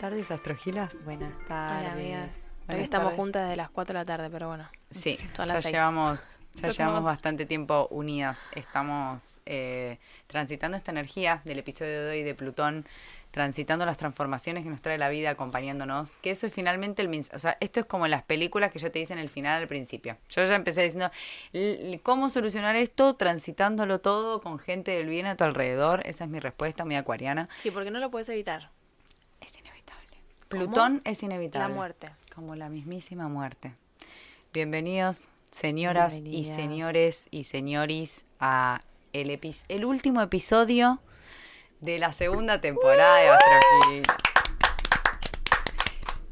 tardes, Astrogilas. Buenas tardes. Hola, amigas. Hoy Buenas estamos tardes. juntas desde las 4 de la tarde, pero bueno. Sí, Son ya las seis. llevamos, ya Ya llevamos bastante tiempo unidas. Estamos eh, transitando esta energía del episodio de hoy de Plutón, transitando las transformaciones que nos trae la vida, acompañándonos. Que eso es finalmente el mensaje. O sea, esto es como las películas que ya te dicen el final al principio. Yo ya empecé diciendo cómo solucionar esto, transitándolo todo con gente del bien a tu alrededor. Esa es mi respuesta, mi acuariana. Sí, porque no lo puedes evitar. Plutón es inevitable. La muerte. Como la mismísima muerte. Bienvenidos, señoras y señores y señoris, a el, epi- el último episodio de la segunda temporada de Astro Hit.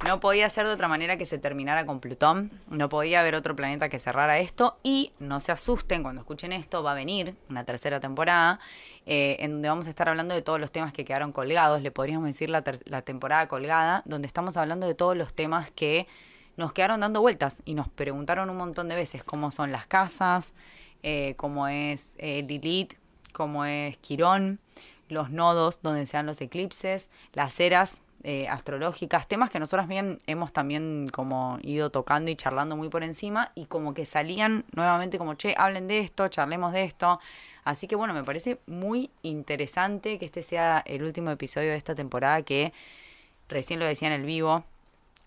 No podía ser de otra manera que se terminara con Plutón. No podía haber otro planeta que cerrara esto. Y no se asusten cuando escuchen esto, va a venir una tercera temporada eh, en donde vamos a estar hablando de todos los temas que quedaron colgados. Le podríamos decir la, la temporada colgada, donde estamos hablando de todos los temas que nos quedaron dando vueltas y nos preguntaron un montón de veces cómo son las casas, eh, cómo es eh, Lilith, cómo es Quirón, los nodos donde se dan los eclipses, las eras eh, astrológicas, temas que nosotros bien hemos también como ido tocando y charlando muy por encima y como que salían nuevamente como, che, hablen de esto, charlemos de esto. Así que bueno, me parece muy interesante que este sea el último episodio de esta temporada que recién lo decía en el vivo,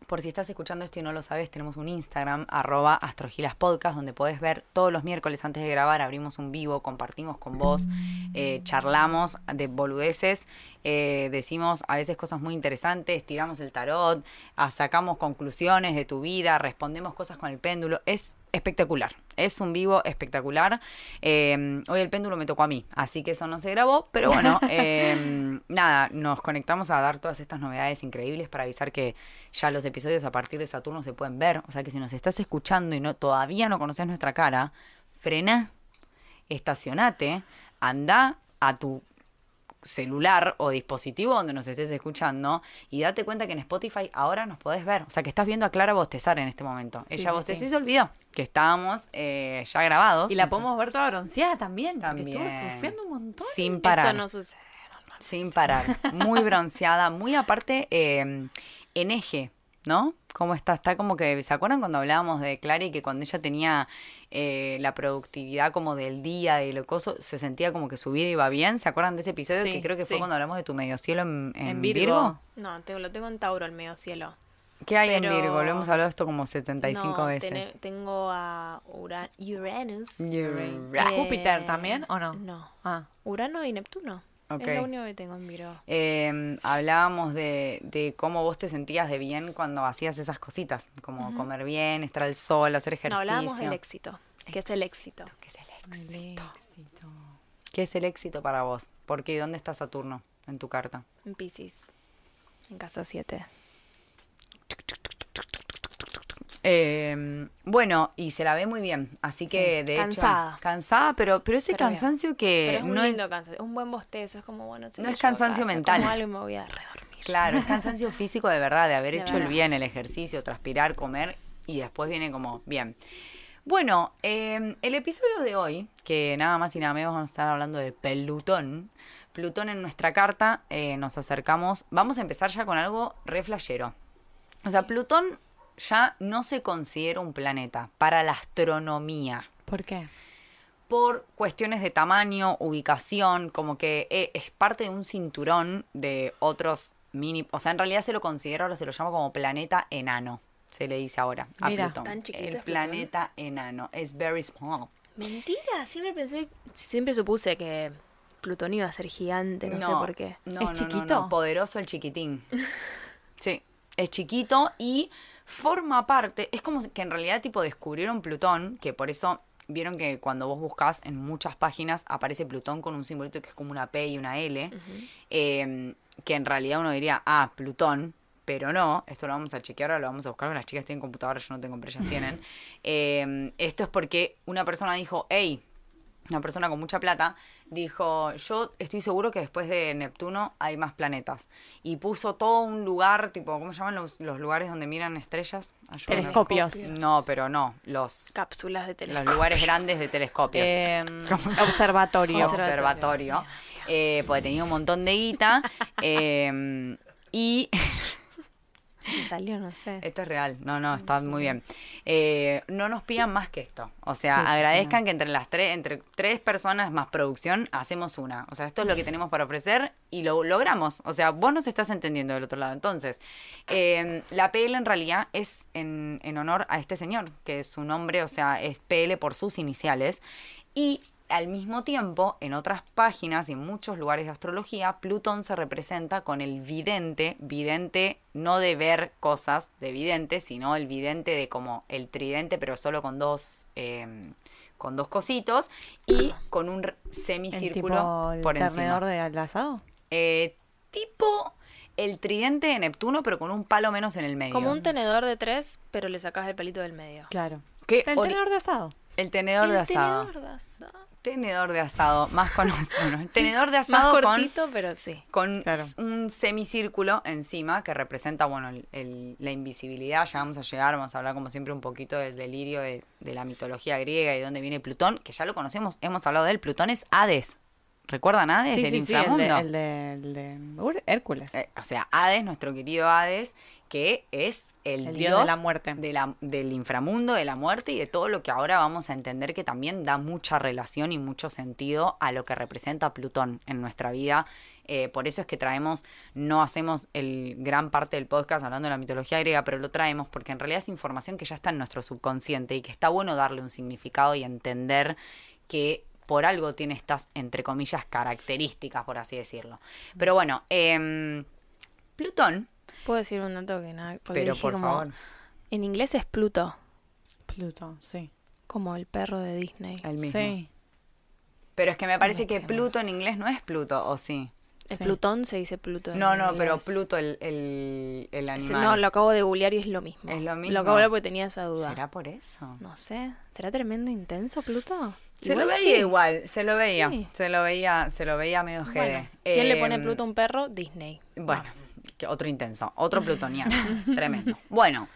por si estás escuchando esto y no lo sabes, tenemos un Instagram, arroba astrogilaspodcast, donde podés ver todos los miércoles antes de grabar, abrimos un vivo, compartimos con vos, eh, charlamos de boludeces, eh, decimos a veces cosas muy interesantes, tiramos el tarot, ah, sacamos conclusiones de tu vida, respondemos cosas con el péndulo, es espectacular. Es un vivo espectacular. Eh, hoy el péndulo me tocó a mí, así que eso no se grabó, pero bueno, eh, nada, nos conectamos a dar todas estas novedades increíbles para avisar que ya los episodios a partir de Saturno se pueden ver. O sea que si nos estás escuchando y no todavía no conoces nuestra cara, frena, estacionate, anda a tu celular o dispositivo donde nos estés escuchando y date cuenta que en Spotify ahora nos podés ver. O sea que estás viendo a Clara bostezar en este momento. Sí, Ella sí, bostezó sí. y se olvidó que estábamos eh, ya grabados. Y la podemos ver toda bronceada también, porque También. estuvo surfeando un montón. sin parar. Esto no sucede. Sin parar. Muy bronceada, muy aparte eh, en eje, ¿no? ¿Cómo está? Está como que, ¿se acuerdan cuando hablábamos de Clary que cuando ella tenía eh, la productividad como del día y lo coso, se sentía como que su vida iba bien? ¿Se acuerdan de ese episodio Sí, que creo que fue cuando hablamos de tu medio cielo en, en En Virgo? Virgo. No, lo tengo en Tauro, el medio cielo. ¿Qué hay en Virgo? Lo hemos hablado esto como 75 no, veces. tengo a Ura- Uranus. Ura- Eh, ¿Júpiter también o no? No. Ah, Urano y Neptuno. Ok. Es lo único que tengo en Virgo. Eh, hablábamos de, de cómo vos te sentías de bien cuando hacías esas cositas, como comer bien, estar al sol, hacer No, ejercicio. hablábamos del éxito. ¿Qué es el éxito? ¿Qué es el el éxito? éxito. ¿Qué es el éxito para vos? ¿Por qué? ¿Dónde está Saturno en tu carta? En Pisces. En casa 7. Eh, bueno, y se la ve muy bien, así que Sí, de cansada. hecho cansada, pero pero ese Pero bien. cansancio que Pero es un no lindo es cansancio. Un buen bostezo. Es como, bueno, No es cansancio casa, mental. Como algo y me voy a redormir. claro, es cansancio físico de verdad, de haber De hecho el bien, el ejercicio, transpirar, comer y después viene como bien. Bueno, eh, el episodio de hoy, que nada más y nada menos vamos a estar hablando de Plutón. Plutón en nuestra carta, eh, nos acercamos. Vamos a empezar ya con algo re flashero. O sea, Plutón ya no se considera un planeta para la astronomía. ¿Por qué? Por cuestiones de tamaño, ubicación, como que eh, es parte de un cinturón de otros mini. O sea, en realidad se lo considera, ahora se lo llama como planeta enano. Se le dice ahora a Mira, Plutón. tan chiquito El es Plutón. planeta enano. Es very small. Mentira. Siempre pensé. Siempre supuse que Plutón iba a ser gigante. No, sé por qué. No, ¿Es no, no, chiquito? no, Poderoso el chiquitín. Sí, es chiquito y forma parte. Es como que en realidad, tipo, descubrieron Plutón, que por eso vieron que cuando vos buscas en muchas páginas aparece Plutón con un simbolito que es como una P y una L. eh, que en realidad uno diría, ah, Plutón. Pero no, esto lo vamos a chequear, ahora lo vamos a buscar. Las chicas tienen computadora, yo no tengo, pero ellas tienen. Eh, esto es porque una persona dijo, hey, una persona con mucha plata, dijo, yo estoy seguro que después de Neptuno hay más planetas. Y puso todo un lugar, tipo, ¿cómo se llaman los, los lugares donde miran estrellas? Ayúdame. Telescopios. No, pero no, los, Cápsulas de los telescopio. lugares grandes de telescopios. Em, observatorio. Observatorio. Eh, porque tenía un montón de guita. eh, y Me salió, no sé. Esto es real, no, no, está muy bien. Eh, no nos pidan más que esto. O sea, Sí, sí, sí, agradezcan que entre las tres, entre tres personas más producción, hacemos una. O sea, esto es lo que tenemos para ofrecer y lo logramos. O sea, vos nos estás entendiendo del otro lado. Entonces, eh, la PL en realidad es en, en honor a este señor, que su nombre, o sea, es PL por sus iniciales. Y al mismo tiempo, en otras páginas y en muchos lugares de astrología, Plutón se representa con el vidente, vidente no de ver cosas de vidente, sino el vidente de como el tridente, pero solo con dos, eh, con dos cositos y con un r- ¿El semicírculo tipo el por tenedor encima. de al asado? Eh, tipo el tridente de Neptuno, pero con un palo menos en el medio. Como un tenedor de tres, pero le sacás el palito del medio. Claro. ¿Qué El tenedor de asado. El tenedor de asado. tenedor de asado. Tenedor de asado, más conocido. bueno, el tenedor de Más asado con pero sí. con Claro. un semicírculo encima que representa, bueno, el- el- la invisibilidad. Ya vamos a llegar, vamos a hablar como siempre un poquito del delirio de, de la mitología griega y de dónde viene Plutón, que ya lo conocemos, hemos hablado de él. Plutón es Hades. ¿Recuerdan Hades Sí, del sí, sí, el inframundo? de, el de, el de Ur- Hércules. Eh, o sea, Hades, nuestro querido Hades, que es el, El dios, dios de la muerte. de la- del inframundo, de la muerte y de todo lo que ahora vamos a entender que también da mucha relación y mucho sentido a lo que representa Plutón en nuestra vida. Eh, por eso es que traemos, no hacemos el gran parte del podcast hablando de la mitología griega, pero lo traemos porque en realidad es información que ya está en nuestro subconsciente y que está bueno darle un significado y entender que por algo tiene estas, entre comillas, características, por así decirlo. Pero bueno, em, Plutón, Puedo decir un dato que nada. porque pero por como- favor, En inglés es Pluto, Pluto, sí. como el perro de Disney. el mismo. Sí. Pero es que me parece Me que quemo. Pluto en inglés no es Pluto, ¿o sí? El Sí. Plutón se dice Pluto. en No, no, pero. Pluto, el, el, el animal. No, lo acabo de googlear y es lo mismo. Es lo mismo. Lo acabo de porque tenía esa duda. ¿Será por eso? No sé. ¿Será tremendo intenso Pluto? Se lo veía sí. igual, se lo veía, Sí. se lo veía, se lo veía medio Bueno, jede. ¿Quién le pone Em, Pluto a un perro? Disney. Bueno, que otro intenso, otro plutoniano, tremendo. Bueno,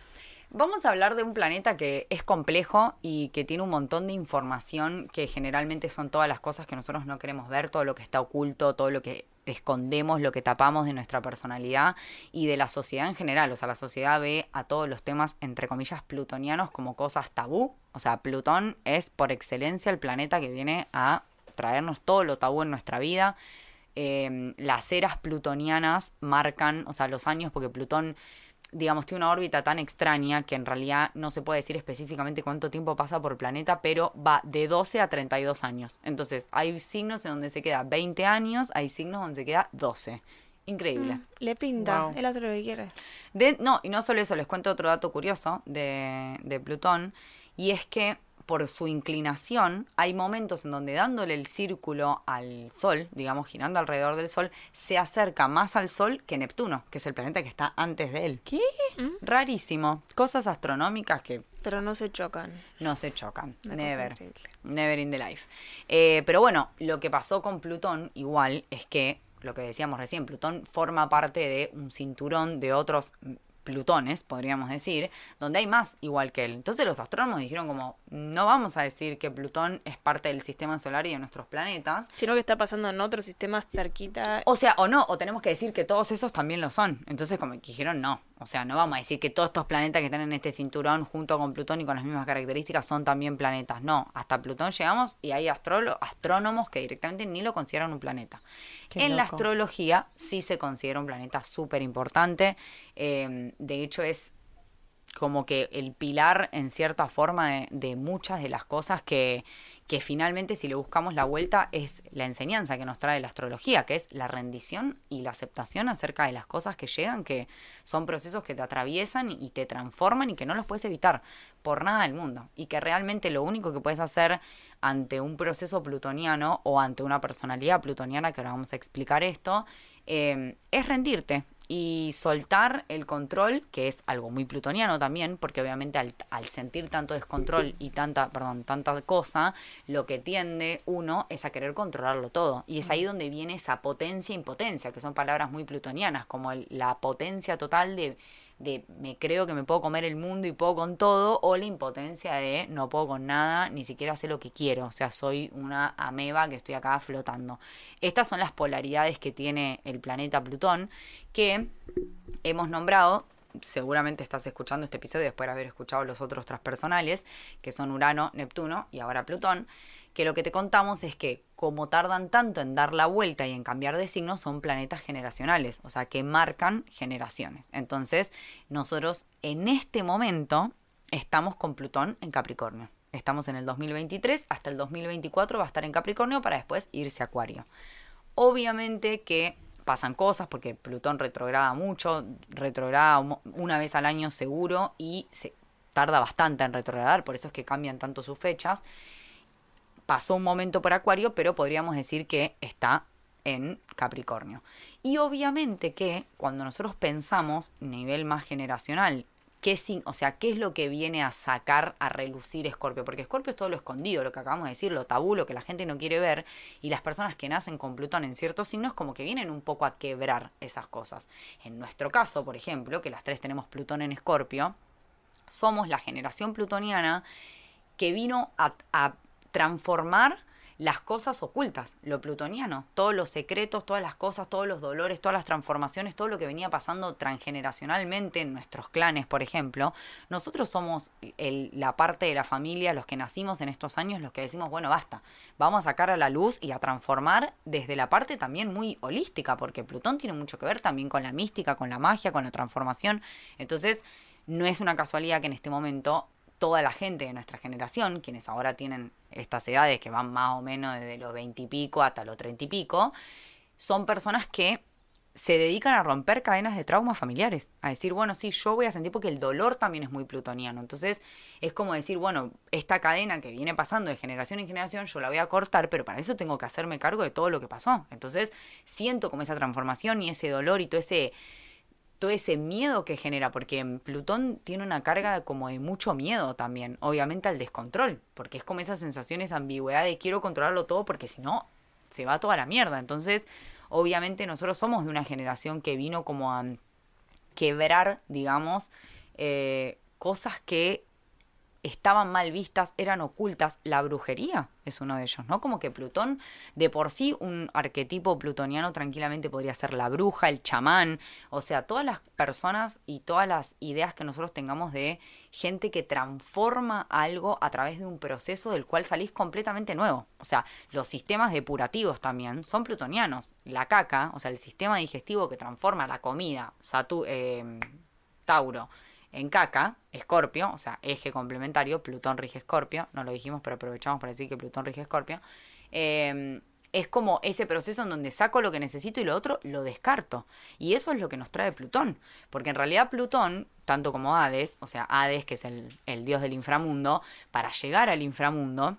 vamos a hablar de un planeta que es complejo y que tiene un montón de información que generalmente son todas las cosas que nosotros no queremos ver, todo lo que está oculto, todo lo que escondemos, lo que tapamos de nuestra personalidad y de la sociedad en general. O sea, la sociedad ve a todos los temas, entre comillas, plutonianos como cosas tabú. O sea, Plutón es por excelencia el planeta que viene a traernos todo lo tabú en nuestra vida eh, las eras plutonianas marcan, o sea, los años, porque Plutón, digamos, tiene una órbita tan extraña que en realidad no se puede decir específicamente cuánto tiempo pasa por planeta, pero va de 12 a 32 años. Entonces, hay signos en donde se queda 20 años, hay signos donde se queda 12. Increíble. Le pinta. Wow. Hace lo que quiere. De- no, y no solo eso, les cuento otro dato curioso de, de Plutón, y es que por su inclinación hay momentos en donde dándole el círculo al Sol, digamos, girando alrededor del Sol, se acerca más al Sol que Neptuno, que es el planeta que está antes de él. ¿Qué? Rarísimo. Cosas astronómicas que Pero no se chocan. no se chocan. Una Never. Never in the life. Eh, pero bueno, lo que pasó con Plutón igual es que, lo que decíamos recién, Plutón forma parte de un cinturón de otros mm, Plutones, podríamos decir, donde hay más igual que él. Entonces los astrónomos dijeron como, no vamos a decir que Plutón es parte del sistema solar y de nuestros planetas, Sino que está pasando en otros sistemas cerquita. o sea, o no, o tenemos que decir que todos esos también lo son. Entonces, como que dijeron, no. O sea, no vamos a decir que todos estos planetas que están en este cinturón, junto con Plutón y con las mismas características, son también planetas. No, hasta Plutón llegamos y hay astrónomos que directamente ni lo consideran un planeta. Qué en la astrología sí se considera un planeta súper importante. Eh, de hecho, es como que el pilar en cierta forma de, de muchas de las cosas que, que finalmente si le buscamos la vuelta es la enseñanza que nos trae la astrología, que es la rendición y la aceptación acerca de las cosas que llegan, que son procesos que te atraviesan y te transforman y que no los puedes evitar por nada del mundo. Y que realmente lo único que puedes hacer ante un proceso plutoniano o ante una personalidad plutoniana, que ahora vamos a explicar esto, eh, es rendirte y soltar el control, que es algo muy plutoniano también, porque obviamente al, al sentir tanto descontrol y tanta, perdón, tanta cosa, lo que tiende uno es a querer controlarlo todo. Y es ahí donde viene esa potencia e impotencia, que son palabras muy plutonianas, como el- la potencia total de, de me creo que me puedo comer el mundo y puedo con todo, o la impotencia de no puedo con nada, ni siquiera sé lo que quiero, o sea, soy una ameba que estoy acá flotando. Estas son las polaridades que tiene el planeta Plutón, que hemos nombrado seguramente estás escuchando este episodio después de haber escuchado los otros transpersonales, que son Urano, Neptuno y ahora Plutón, que lo que te contamos es que como tardan tanto en dar la vuelta y en cambiar de signo, son planetas generacionales, o sea, que marcan generaciones. Entonces, nosotros en este momento estamos con Plutón en Capricornio. Estamos en el 2023, hasta el 2024 va a estar en Capricornio para después irse a Acuario. Obviamente que pasan cosas porque Plutón retrograda mucho, retrograda un- una vez al año seguro y se tarda bastante en retrogradar, por eso es que cambian tanto sus fechas. Pasó un momento por Acuario, pero podríamos decir que está en Capricornio. Y obviamente que cuando nosotros pensamos nivel más generacional, qué o sea, qué es lo que viene a sacar a relucir Escorpio, porque Escorpio es todo lo escondido, lo que acabamos de decir, lo tabú, lo que la gente no quiere ver, y las personas que nacen con Plutón en ciertos signos como que vienen un poco a quebrar esas cosas. En nuestro caso, por ejemplo, que las tres tenemos Plutón en Escorpio, somos la generación plutoniana que vino a transformar las cosas ocultas, lo plutoniano, todos los secretos, todas las cosas, todos los dolores, todas las transformaciones, todo lo que venía pasando transgeneracionalmente en nuestros clanes, por ejemplo. Nosotros somos la parte de la familia, los que nacimos en estos años, los que decimos, bueno, basta, vamos a sacar a la luz y a transformar desde la parte también muy holística, porque Plutón tiene mucho que ver también con la mística, con la magia, con la transformación. Entonces, no es una casualidad que en este momento toda la gente de nuestra generación, quienes ahora tienen estas edades que van más o menos desde los 20 y pico hasta los 30 y pico, son personas que se dedican a romper cadenas de traumas familiares, a decir, bueno, sí, yo voy a sentir porque el dolor también es muy plutoniano. Entonces, es como decir, bueno, esta cadena que viene pasando de generación en generación, yo la voy a cortar, pero para eso tengo que hacerme cargo de todo lo que pasó. Entonces, siento como esa transformación y ese dolor y todo ese todo ese miedo que genera, porque Plutón tiene una carga como de mucho miedo también, obviamente al descontrol, porque es como esa sensación, esa ambigüedad de quiero controlarlo todo porque si no, se va toda la mierda. Entonces, obviamente nosotros somos de una generación que vino como a quebrar, digamos, eh, cosas que estaban mal vistas, eran ocultas. La brujería es uno de ellos, ¿no? Como que Plutón, de por sí, un arquetipo plutoniano tranquilamente podría ser la bruja, el chamán, o sea, todas las personas y todas las ideas que nosotros tengamos de gente que transforma algo a través de un proceso del cual salís completamente nuevo. O sea, los sistemas depurativos también son plutonianos. La caca, o sea, el sistema digestivo que transforma la comida, Satu- eh, Tauro, en caca, Escorpio, o sea, eje complementario, Plutón rige Escorpio, no lo dijimos, pero aprovechamos para decir que Plutón rige Escorpio. eh, es como ese proceso en donde saco lo que necesito y lo otro lo descarto. Y eso es lo que nos trae Plutón. Porque en realidad Plutón, tanto como Hades, o sea, Hades, que es el, el dios del inframundo, para llegar al inframundo,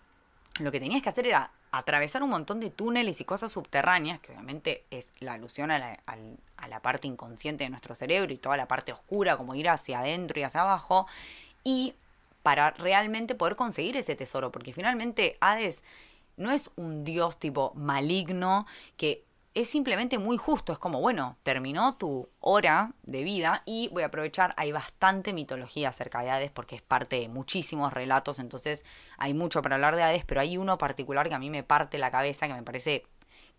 lo que tenías que hacer era atravesar un montón de túneles y cosas subterráneas, que obviamente es la alusión a la, a la parte inconsciente de nuestro cerebro y toda la parte oscura, como ir hacia adentro y hacia abajo, y para realmente poder conseguir ese tesoro, porque finalmente Hades no es un dios tipo maligno que es simplemente muy justo, es como, bueno, terminó tu hora de vida y voy a aprovechar, hay bastante mitología acerca de Hades porque es parte de muchísimos relatos, entonces hay mucho para hablar de Hades, pero hay uno particular que a mí me parte la cabeza, que me parece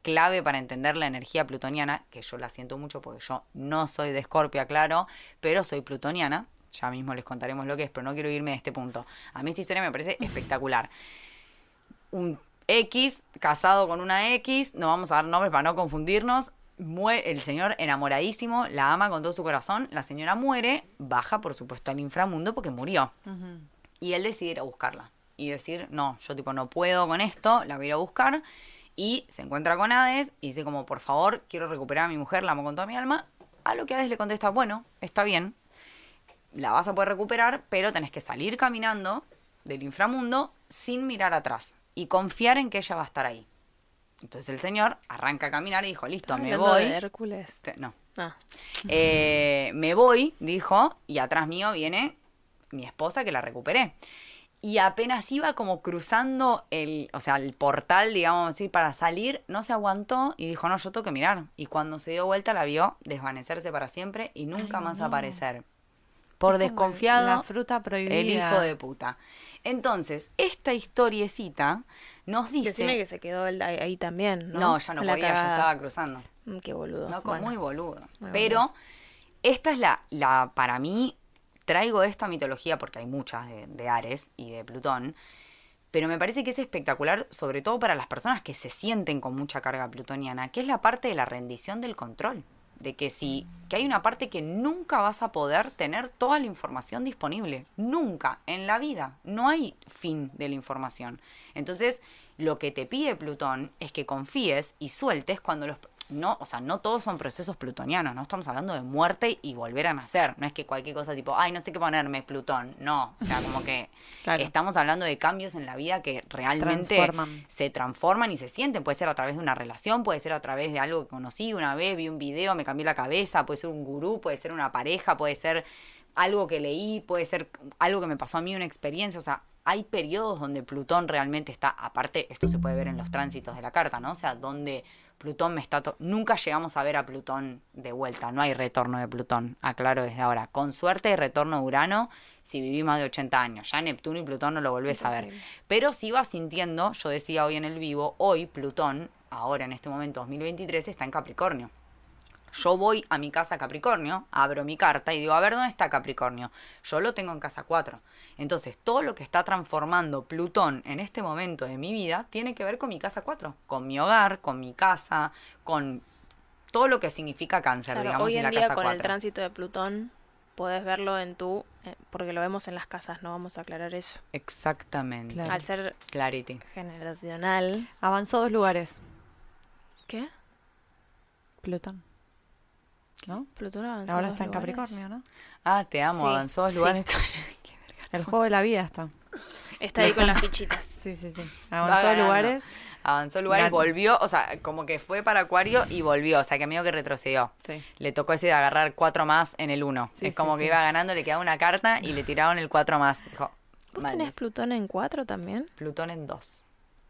clave para entender la energía plutoniana, que yo la siento mucho porque yo no soy de Escorpia, claro, pero soy plutoniana, ya mismo les contaremos lo que es, pero no quiero irme de este punto. A mí esta historia me parece espectacular. Un X casado con una X, no vamos a dar nombres para no confundirnos. Mue- el señor enamoradísimo, la ama con todo su corazón, la señora muere, baja por supuesto al inframundo porque murió. Y él decide ir a buscarla. Y decir, no, yo tipo no puedo con esto, la voy a ir a buscar. Y se encuentra con Hades y dice como, por favor, quiero recuperar a mi mujer, la amo con toda mi alma. A lo que Hades le contesta, bueno, está bien, la vas a poder recuperar, pero tenés que salir caminando del inframundo sin mirar atrás y confiar en que ella va a estar ahí. Entonces el señor arranca a caminar y dijo, listo, me voy. de Hércules. Te- No. Ah, Eh, me voy, dijo, y atrás mío viene mi esposa que la recuperé. Y apenas iba como cruzando el, o sea, el portal, digamos así, para salir, no se aguantó y dijo, no, yo tengo que mirar. Y cuando se dio vuelta la vio desvanecerse para siempre y nunca Ay, más no. aparecer. Por desconfiado, La fruta prohibida. el hijo de puta. Entonces, esta historiecita nos dice... Decime que se quedó ahí, también, ¿no? no, ya no la podía, ya cagada. estaba cruzando. Mm, Qué boludo. No, Bueno. muy boludo. Muy Pero esta es la, la, para mí, traigo esta mitología porque hay muchas de, de Ares y de Plutón, pero me parece que es espectacular, sobre todo para las personas que se sienten con mucha carga plutoniana, que es la parte de la rendición del control. De que si, que hay una parte que nunca vas a poder tener toda la información disponible. Nunca, en la vida. No hay fin de la información. Entonces, lo que te pide Plutón es que confíes y sueltes cuando los no, o sea, no todos son procesos plutonianos, no estamos hablando de muerte y volver a nacer, no es que cualquier cosa tipo, ay, no sé qué ponerme, Plutón, no, o sea, como que Claro. estamos hablando de cambios en la vida que realmente Transforman. se transforman y se sienten, puede ser a través de una relación, puede ser a través de algo que conocí una vez, vi un video, me cambió la cabeza, puede ser un gurú, puede ser una pareja, puede ser algo que leí, puede ser algo que me pasó a mí, una experiencia, o sea, hay periodos donde Plutón realmente está, aparte, esto se puede ver en los tránsitos de la carta, ¿no? O sea, donde Plutón me está... Nunca llegamos a ver a Plutón de vuelta, no hay retorno de Plutón, aclaro desde ahora. Con suerte hay retorno de Urano si vivís más de 80 años. Ya Neptuno y Plutón no lo volvés a ver. Pero si vas sintiendo, yo decía hoy en el vivo, hoy Plutón, ahora en este momento 2023, está en Capricornio. Yo voy a mi casa Capricornio, abro mi carta y digo, a ver, ¿dónde está Capricornio? Yo lo tengo en casa 4. Entonces, todo lo que está transformando Plutón en este momento de mi vida tiene que ver con mi casa 4, con mi hogar, con mi casa, con todo lo que significa cáncer, Claro, digamos, hoy en en la día casa con 4. el tránsito de Plutón podés verlo en tu, eh, porque lo vemos en las casas, no vamos a aclarar eso. Exactamente. Claro. Al ser Clarity. generacional. Avanzó dos lugares. ¿Qué? Plutón. ¿No? Plutón avanzó Ahora dos está en lugares. Capricornio, ¿no? Ah, te amo, Sí, avanzó dos sí. lugares. El juego de la vida está. Está ahí con las fichitas. Sí, sí, sí. Va Avanzó lugares. Avanzó lugares, volvió, o sea, como que fue para Acuario y volvió, o sea, que medio que retrocedió. Sí. Le tocó ese de agarrar cuatro más en el uno. Sí, es sí, como que sí. iba ganando, le quedaba una carta y le tiraron el cuatro más. Dijo, ¿Vos "Madre, tenés Plutón en 4 también? Plutón en dos.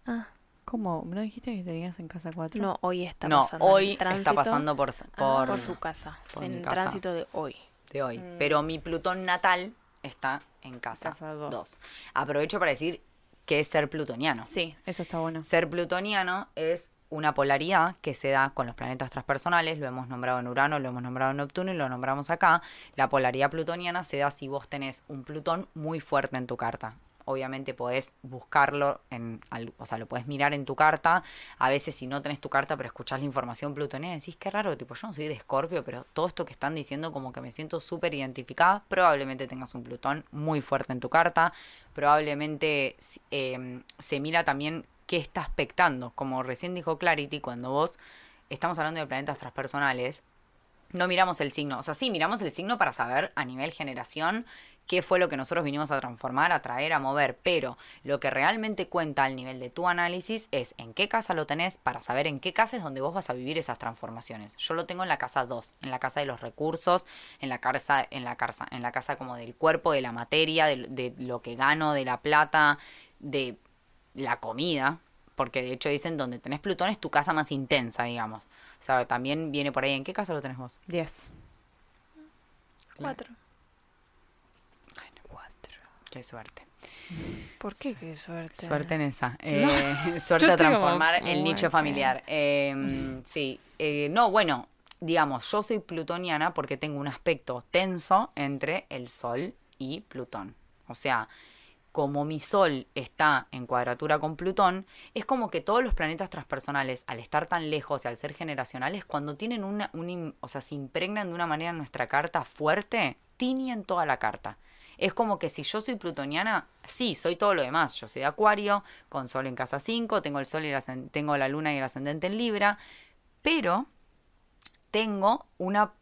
Ah, ¿Cómo? ¿No dijiste que tenías en casa 4? no, hoy está no, pasando. hoy tránsito, está pasando por, ah, por, por su casa. por en el casa. tránsito de hoy. de hoy. Mm. Pero mi Plutón natal está en casa, Casa dos. dos. Aprovecho para decir que es ser plutoniano. Sí, eso está bueno. Ser plutoniano es una polaridad que se da con los planetas transpersonales, lo hemos nombrado en Urano, lo hemos nombrado en Neptuno y lo nombramos acá. La polaridad plutoniana se da si vos tenés un Plutón muy fuerte en tu carta. Obviamente podés buscarlo, en, o sea, lo podés mirar en tu carta. A veces si no tenés tu carta pero escuchás la información plutoniana, decís, qué raro, tipo, yo no soy de Escorpio, pero todo esto que están diciendo como que me siento súper identificada, probablemente tengas un Plutón muy fuerte en tu carta. Probablemente em, se mira también qué está aspectando. Como recién dijo Clarity, cuando vos estamos hablando de planetas transpersonales, no miramos el signo. O sea, sí, miramos el signo para saber a nivel generación qué fue lo que nosotros vinimos a transformar, a traer, a mover. Pero lo que realmente cuenta al nivel de tu análisis es en qué casa lo tenés para saber en qué casa es donde vos vas a vivir esas transformaciones. Yo lo tengo en la casa 2, en la casa de los recursos, en la casa, en la casa, en la casa como del cuerpo, de la materia, de, de lo que gano, de la plata, de la comida, porque de hecho dicen donde tenés Plutón es tu casa más intensa, digamos. O sea, también viene por ahí. ¿En qué casa lo tenés vos? 10. Cuatro. Qué suerte. ¿Por qué? Qué suerte. Suerte en esa. Eh, suerte a como, transformar el nicho familiar. Eh, sí. Eh, no, bueno, digamos, yo soy plutoniana porque tengo un aspecto tenso entre el Sol y Plutón. O sea, como mi Sol está en cuadratura con Plutón, es como que todos los planetas transpersonales, al estar tan lejos y al ser generacionales, cuando tienen una, un o sea, se impregnan de una manera en nuestra carta fuerte, tiñen toda la carta. Es como que si yo soy plutoniana, sí, soy todo lo demás. Yo soy de Acuario, con Sol en casa 5, tengo el Sol y ascen- tengo la Luna y el ascendente en Libra, pero tengo una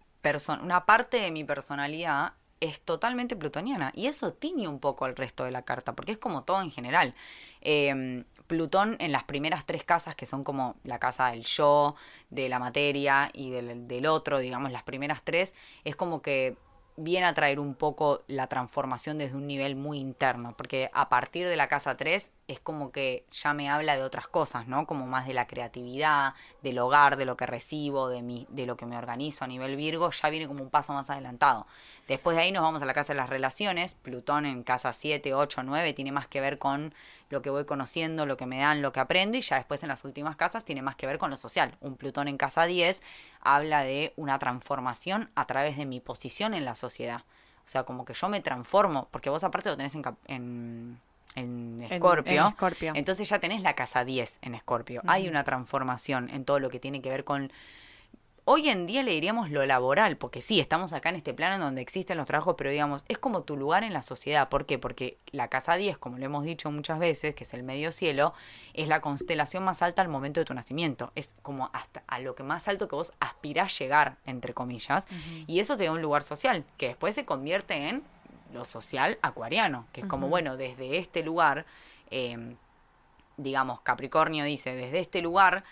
una parte de mi personalidad es totalmente plutoniana y eso tiñe un poco el resto de la carta porque es como todo en general. Eh, Plutón en las primeras tres casas que son como la casa del yo, de la materia y del, del otro, digamos las primeras tres, es como que viene a traer un poco la transformación desde un nivel muy interno, porque a partir de la casa 3 es como que ya me habla de otras cosas, ¿no? Como más de la creatividad, del hogar, de lo que recibo, de, mi, de lo que me organizo a nivel Virgo, ya viene como un paso más adelantado. Después de ahí nos vamos a la casa de las relaciones, Plutón en casa 7, 8, 9 tiene más que ver con lo que voy conociendo, lo que me dan, lo que aprendo, y ya después en las últimas casas tiene más que ver con lo social. Un Plutón en casa 10 habla de una transformación a través de mi posición en la sociedad. O sea, como que yo me transformo, porque vos aparte lo tenés en, en, en Escorpio. en Escorpio. Entonces ya tenés la casa 10 en Escorpio. Hay una transformación en todo lo que tiene que ver con... Hoy en día le diríamos lo laboral, porque sí, estamos acá en este plano en donde existen los trabajos, pero digamos, es como tu lugar en la sociedad. ¿Por qué? Porque la casa 10, como lo hemos dicho muchas veces, que es el medio cielo, es la constelación más alta al momento de tu nacimiento. Es como hasta a lo que más alto que vos aspirás llegar, entre comillas. Y eso te da un lugar social, que después se convierte en lo social acuariano, que es como, bueno, desde este lugar, eh, digamos, Capricornio dice, desde este lugar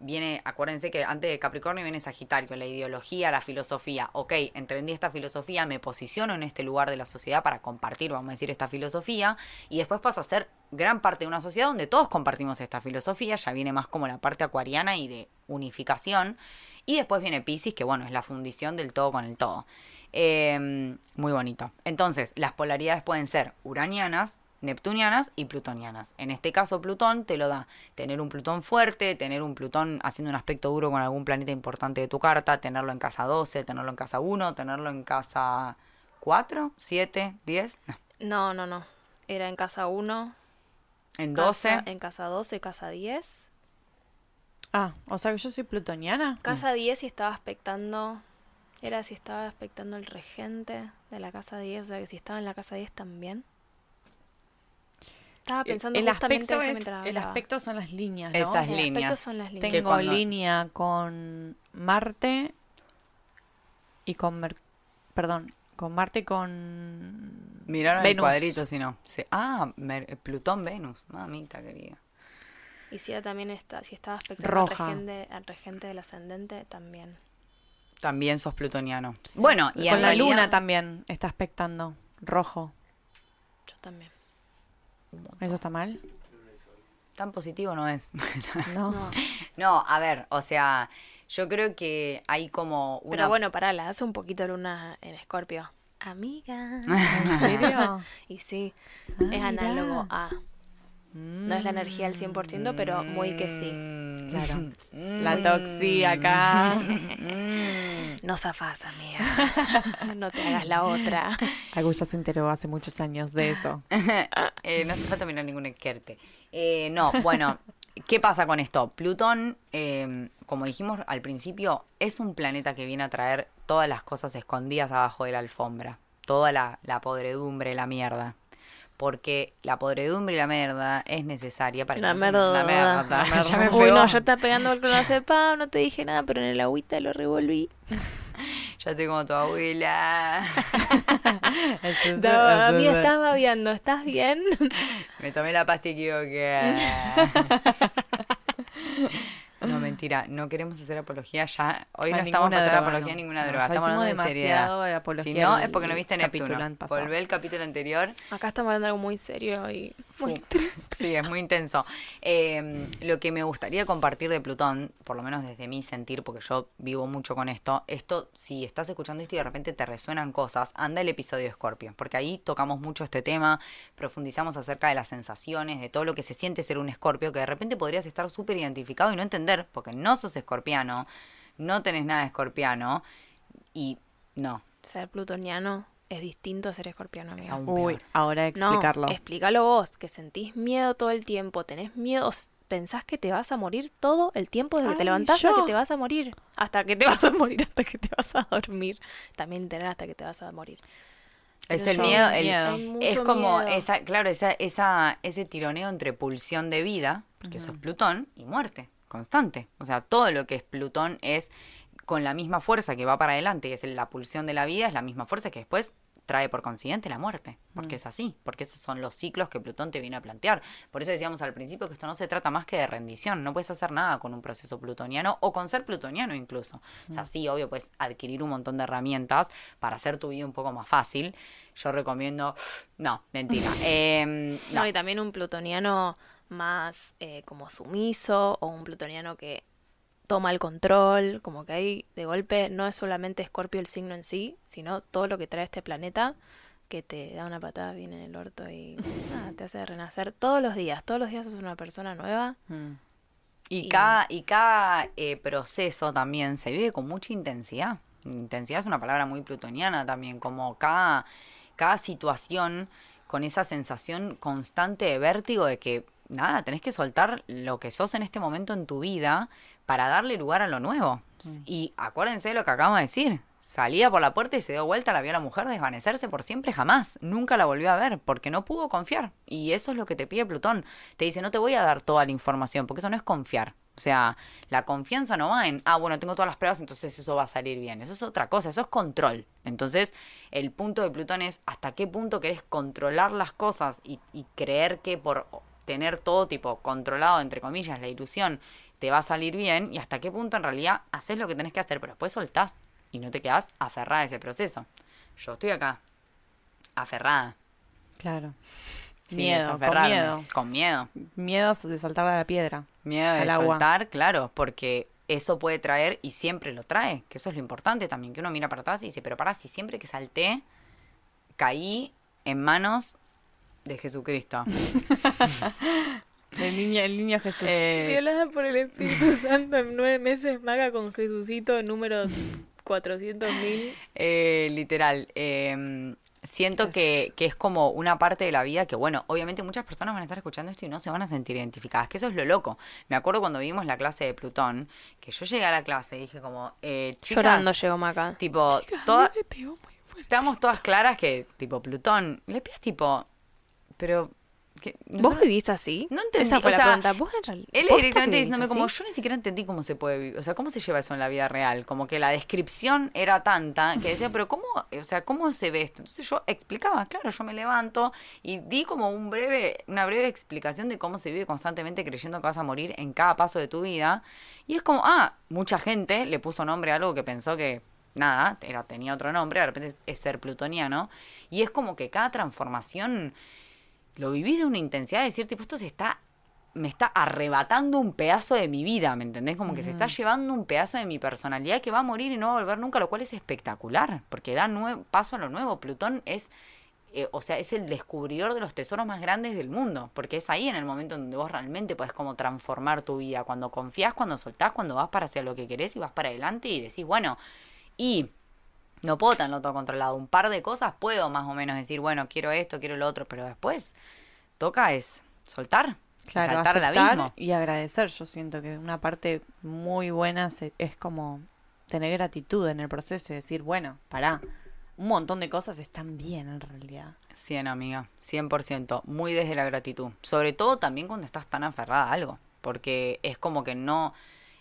viene, acuérdense que antes de Capricornio viene Sagitario, la ideología, la filosofía. Ok, entendí esta filosofía, me posiciono en este lugar de la sociedad para compartir, vamos a decir, esta filosofía, y después paso a ser gran parte de una sociedad donde todos compartimos esta filosofía, ya viene más como la parte acuariana y de unificación. Y después viene Pisces, que bueno, es la fundición del todo con el todo. Eh, muy bonito. Entonces, las polaridades pueden ser uranianas, neptunianas y plutonianas. En este caso, Plutón te lo da tener un Plutón fuerte, tener un Plutón haciendo un aspecto duro con algún planeta importante de tu carta, tenerlo en casa 12, tenerlo en casa 1, tenerlo en casa 4, 7, 10, no, No, no, no. Era en casa 1. en 12. En casa 12, casa 10. Ah, o sea que yo soy plutoniana. Casa 10 si estaba aspectando. Era si estaba aspectando el regente de la casa 10. O sea que si estaba en la casa 10 también. Estaba pensando el justamente aspecto eso es, mientras el aspecto son las líneas, ¿no? Esas El líneas. aspecto son las líneas. Tengo cuando- línea con Marte y con Mer- perdón, con Marte y con Miraron el Venus. cuadrito, si no. Sí. Ah, Mer- Plutón, Venus. Mamita querida. Y si ella también está, si estaba aspectando Roja. al regente, al regente del ascendente, también. También sos plutoniano. Bueno, y con en la realidad- luna también está aspectando rojo. Yo también. ¿Eso está mal? Tan positivo no es. No. No. no, a ver, o sea, yo creo que hay como una... Pero bueno, pará, la hace un poquito luna en Escorpio. Amiga. ¿En serio? y sí, Ah, es análogo mirá. a. No es la energía al 100%, pero muy que sí. Claro. Mm. La toxi acá. Mm. No zafás, amiga. no te hagas la otra. Agus ya se enteró hace muchos años de eso. Eh, no hace falta mirar ningún esquerte. Eh, no, bueno, ¿qué pasa con esto? Plutón, eh, como dijimos al principio, es un planeta que viene a traer todas las cosas escondidas abajo de la alfombra. Toda la, la podredumbre, la mierda. Porque la podredumbre y la mierda es necesaria para La que merda. La merda. Ya me Uy, no, yo estaba pegando el clonazepam, no te dije nada, pero en el agüita lo revolví. Ya estoy como tu abuela. Da- Amiga, estás babeando, ¿estás bien? Me tomé la pasta equivocada. No, mentira, no queremos hacer apología ya. Hoy A no estamos para hacer apología a ninguna droga. Estamos hablando de demasiado seriedad. de apología Si no, es porque no viste el Neptuno. Volvé el capítulo anterior. Acá estamos hablando de algo muy serio y muy. Sí, es muy intenso. Eh, lo que me gustaría compartir de Plutón, por lo menos desde mi sentir, porque yo vivo mucho con esto, esto, si estás escuchando esto y de repente te resuenan cosas, anda el episodio de Scorpio, porque ahí tocamos mucho este tema, profundizamos acerca de las sensaciones, de todo lo que se siente ser un Escorpio, que de repente podrías estar súper identificado y no entender, porque no sos escorpiano, no tenés nada de escorpiano, y no, ser plutoniano es distinto a ser escorpiano, es amiga. aún Uy, ahora explicarlo. No, explícalo vos, que sentís miedo todo el tiempo, tenés miedo, pensás que te vas a morir todo el tiempo desde que te levantás hasta que te vas a morir, hasta que te vas a morir, hasta que te vas a dormir, también tener hasta que te vas a morir. Es Pero el miedo, el- miedo. Es como miedo. esa, claro, esa, esa, ese tironeo entre pulsión de vida, porque eso es Plutón, y muerte, constante. O sea, todo lo que es Plutón es con la misma fuerza que va para adelante, que es la pulsión de la vida, es la misma fuerza que después trae por consiguiente la muerte, porque Mm. es así, porque esos son los ciclos que Plutón te viene a plantear. Por eso decíamos al principio que esto no se trata más que de rendición, no puedes hacer nada con un proceso plutoniano o con ser plutoniano incluso. O Mm. sea, sí, obvio, puedes adquirir un montón de herramientas para hacer tu vida un poco más fácil. Yo recomiendo, no, mentira. Em, No, no, y también un plutoniano más eh, como sumiso o un plutoniano que toma el control, como que ahí de golpe no es solamente Escorpio el signo en sí, sino todo lo que trae este planeta que te da una patada bien en el orto y nada, te hace renacer todos los días. Todos los días sos una persona nueva. Mm. Y Y- cada, y cada eh, proceso también se vive con mucha intensidad. Intensidad es una palabra muy plutoniana también, como cada, cada situación con esa sensación constante de vértigo de que, nada, tenés que soltar lo que sos en este momento en tu vida para darle lugar a lo nuevo. Y acuérdense de lo que acabamos de decir. Salía por la puerta y se dio vuelta, la vio a la mujer desvanecerse por siempre, jamás. Nunca la volvió a ver porque no pudo confiar. Y eso es lo que te pide Plutón. Te dice, no te voy a dar toda la información porque eso no es confiar. O sea, la confianza no va en, ah, bueno, tengo todas las pruebas, entonces eso va a salir bien. Eso es otra cosa, eso es control. Entonces, el punto de Plutón es hasta qué punto querés controlar las cosas y, y creer que por tener todo tipo controlado, entre comillas, la ilusión, te va a salir bien y hasta qué punto en realidad haces lo que tenés que hacer, pero después soltás y no te quedás aferrada a ese proceso. Yo estoy acá, aferrada. Claro. miedo, con miedo. Con miedo. Miedo de saltar a la piedra. Miedo de Al agua. soltar, claro, porque eso puede traer y siempre lo trae, que eso es lo importante también, que uno mira para atrás y dice, pero pará, si siempre que salté, caí en manos de Jesucristo. El niño, el niño Jesús. Eh, Violada por el Espíritu Santo en nueve meses, maga con Jesucito número 400.000. Eh, literal. eh, siento que, que es como una parte de la vida que, bueno, obviamente muchas personas van a estar escuchando esto y no se van a sentir identificadas, que eso es lo loco. Me acuerdo cuando vimos la clase de Plutón, que yo llegué a la clase y dije como, eh, chicas, Llorando llegó Maca. tipo, toda- estamos todas claras que, tipo, Plutón, le pidas tipo, pero... Que, ¿Vos vivís así? No entendí, Esa fue o la sea, pregunta. ¿Vos en realidad? Él directamente diciéndome como, así? yo ni siquiera entendí cómo se puede vivir, o sea, cómo se lleva eso en la vida real, como que la descripción era tanta que decía, pero cómo, o sea, cómo se ve esto. Entonces yo explicaba, claro, yo me levanto y di como un breve, una breve explicación de cómo se vive constantemente creyendo que vas a morir en cada paso de tu vida. Y es como, ah, mucha gente le puso nombre a algo que pensó que nada, era, tenía otro nombre, de repente es ser plutoniano. Y es como que cada transformación lo vivís de una intensidad de decir, tipo, esto se está, me está arrebatando un pedazo de mi vida, ¿me entendés? Como que se está llevando un pedazo de mi personalidad que va a morir y no va a volver nunca, lo cual es espectacular, porque da paso a lo nuevo. Plutón es, eh, o sea, es el descubridor de los tesoros más grandes del mundo, porque es ahí en el momento en donde vos realmente podés como transformar tu vida, cuando confías, cuando soltás, cuando vas para hacia lo que querés y vas para adelante y decís, bueno, y no puedo tenerlo todo controlado. Un par de cosas puedo más o menos decir, bueno, quiero esto, quiero lo otro, pero después toca es soltar. Claro, saltar al aceptar y agradecer. Yo siento que una parte muy buena se- es como tener gratitud en el proceso y decir, bueno, pará, un montón de cosas están bien en realidad. 100, amiga, 100%. Muy desde la gratitud. Sobre todo también cuando estás tan aferrada a algo. Porque es como que no.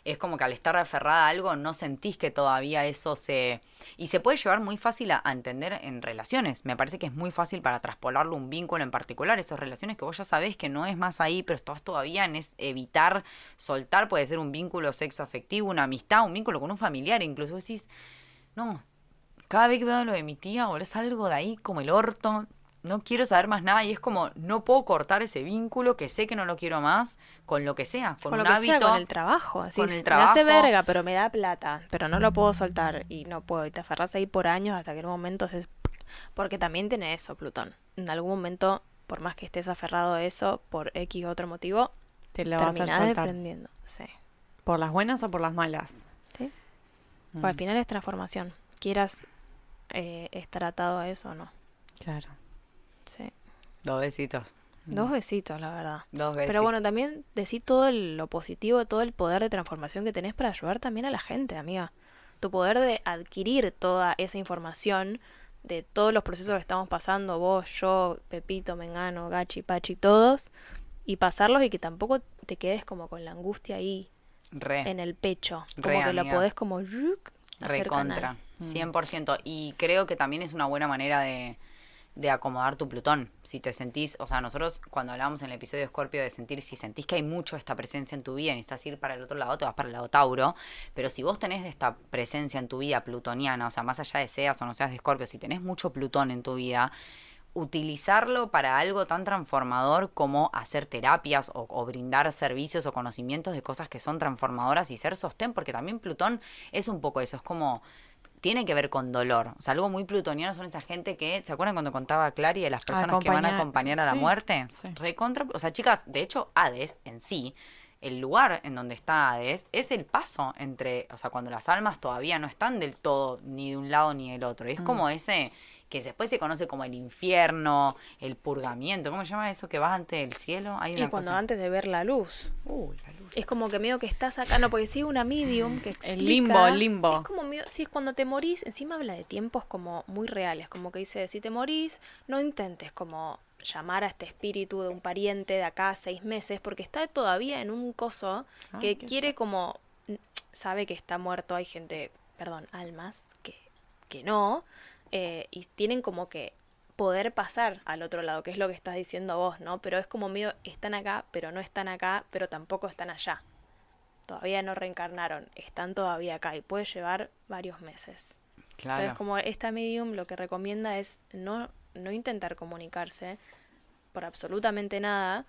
Es como que al estar aferrada a algo no sentís que todavía eso se... Y se puede llevar muy fácil a, entender en relaciones. Me parece que es muy fácil para traspolarlo un vínculo en particular. Esas relaciones que vos ya sabés que no es más ahí, pero estás todavía en es evitar soltar. Puede ser un vínculo sexo afectivo, una amistad, un vínculo con un familiar. Incluso decís, no, cada vez que veo lo de mi tía, boludo, es algo de ahí como el orto. No quiero saber más nada y es como, no puedo cortar ese vínculo que sé que no lo quiero más con lo que sea, con, Con un lo que hábito. sea, con el trabajo. Así, con el Me hace trabajo. verga, pero me da plata. Pero no lo puedo soltar y no puedo. Y te aferras ahí por años hasta que en un momento haces... Porque también tiene eso, Plutón. En algún momento, por más que estés aferrado a eso, por X u otro motivo, Te lo vas a soltar. desprendiendo. Sí. ¿Por las buenas o por las malas? Sí. Mm, Pues al final es transformación. Quieras eh, estar atado a eso o no. Claro. Sí. Dos besitos. Dos besitos, la verdad. Dos veces. Pero bueno, también decir todo el- lo positivo, todo el poder de transformación que tenés para ayudar también a la gente, amiga. Tu poder de adquirir toda esa información de todos los procesos que estamos pasando, vos, yo, Pepito, Mengano, Gachi, Pachi, todos, y pasarlos y que tampoco te quedes como con la angustia ahí Re, en el pecho. Re, Como que lo amiga. podés como hacer recontra. canal. 100%. Y creo que también es una buena manera de, de acomodar tu Plutón. Si te sentís, o sea, nosotros cuando hablamos en el episodio de Scorpio de sentir, si sentís que hay mucho esta presencia en tu vida y necesitas ir para el otro lado, te vas para el lado Tauro. Pero si vos tenés esta presencia en tu vida plutoniana, o sea, más allá de seas o no seas de Scorpio, si tenés mucho Plutón en tu vida, utilizarlo para algo tan transformador como hacer terapias o, o, brindar servicios o conocimientos de cosas que son transformadoras y ser sostén, porque también Plutón es un poco eso, es como tiene que ver con dolor. O sea, algo muy plutoniano son esa gente que, ¿se acuerdan cuando contaba Clary de las personas que van a acompañar a la sí, muerte? sí. Recontra, o sea, chicas, de hecho, Hades en sí, el lugar en donde está Hades es el paso entre, o sea, cuando las almas todavía no están del todo ni de un lado ni del otro. Y es como ese que después se conoce como el infierno, el purgamiento, ¿cómo se llama eso que vas ante el cielo? Hay Y una cuando cosa- antes de ver la luz. Uh, Es como que medio que estás acá, no, porque sí una medium que explica. El limbo, el limbo. Es como medio, sí, es cuando te morís, encima habla de tiempos como muy reales, como que dice, si te morís, no intentes como llamar a este espíritu de un pariente de acá a seis meses, porque está todavía en un coso que quiere como, sabe que está muerto, hay gente, perdón, almas que, que no, eh, y tienen como que poder pasar al otro lado, que es lo que estás diciendo vos, ¿no? Pero es como medio, están acá, pero no están acá, pero tampoco están allá. Todavía no reencarnaron, están todavía acá y puede llevar varios meses. Claro. Entonces, como esta medium lo que recomienda es no, no intentar comunicarse por absolutamente nada,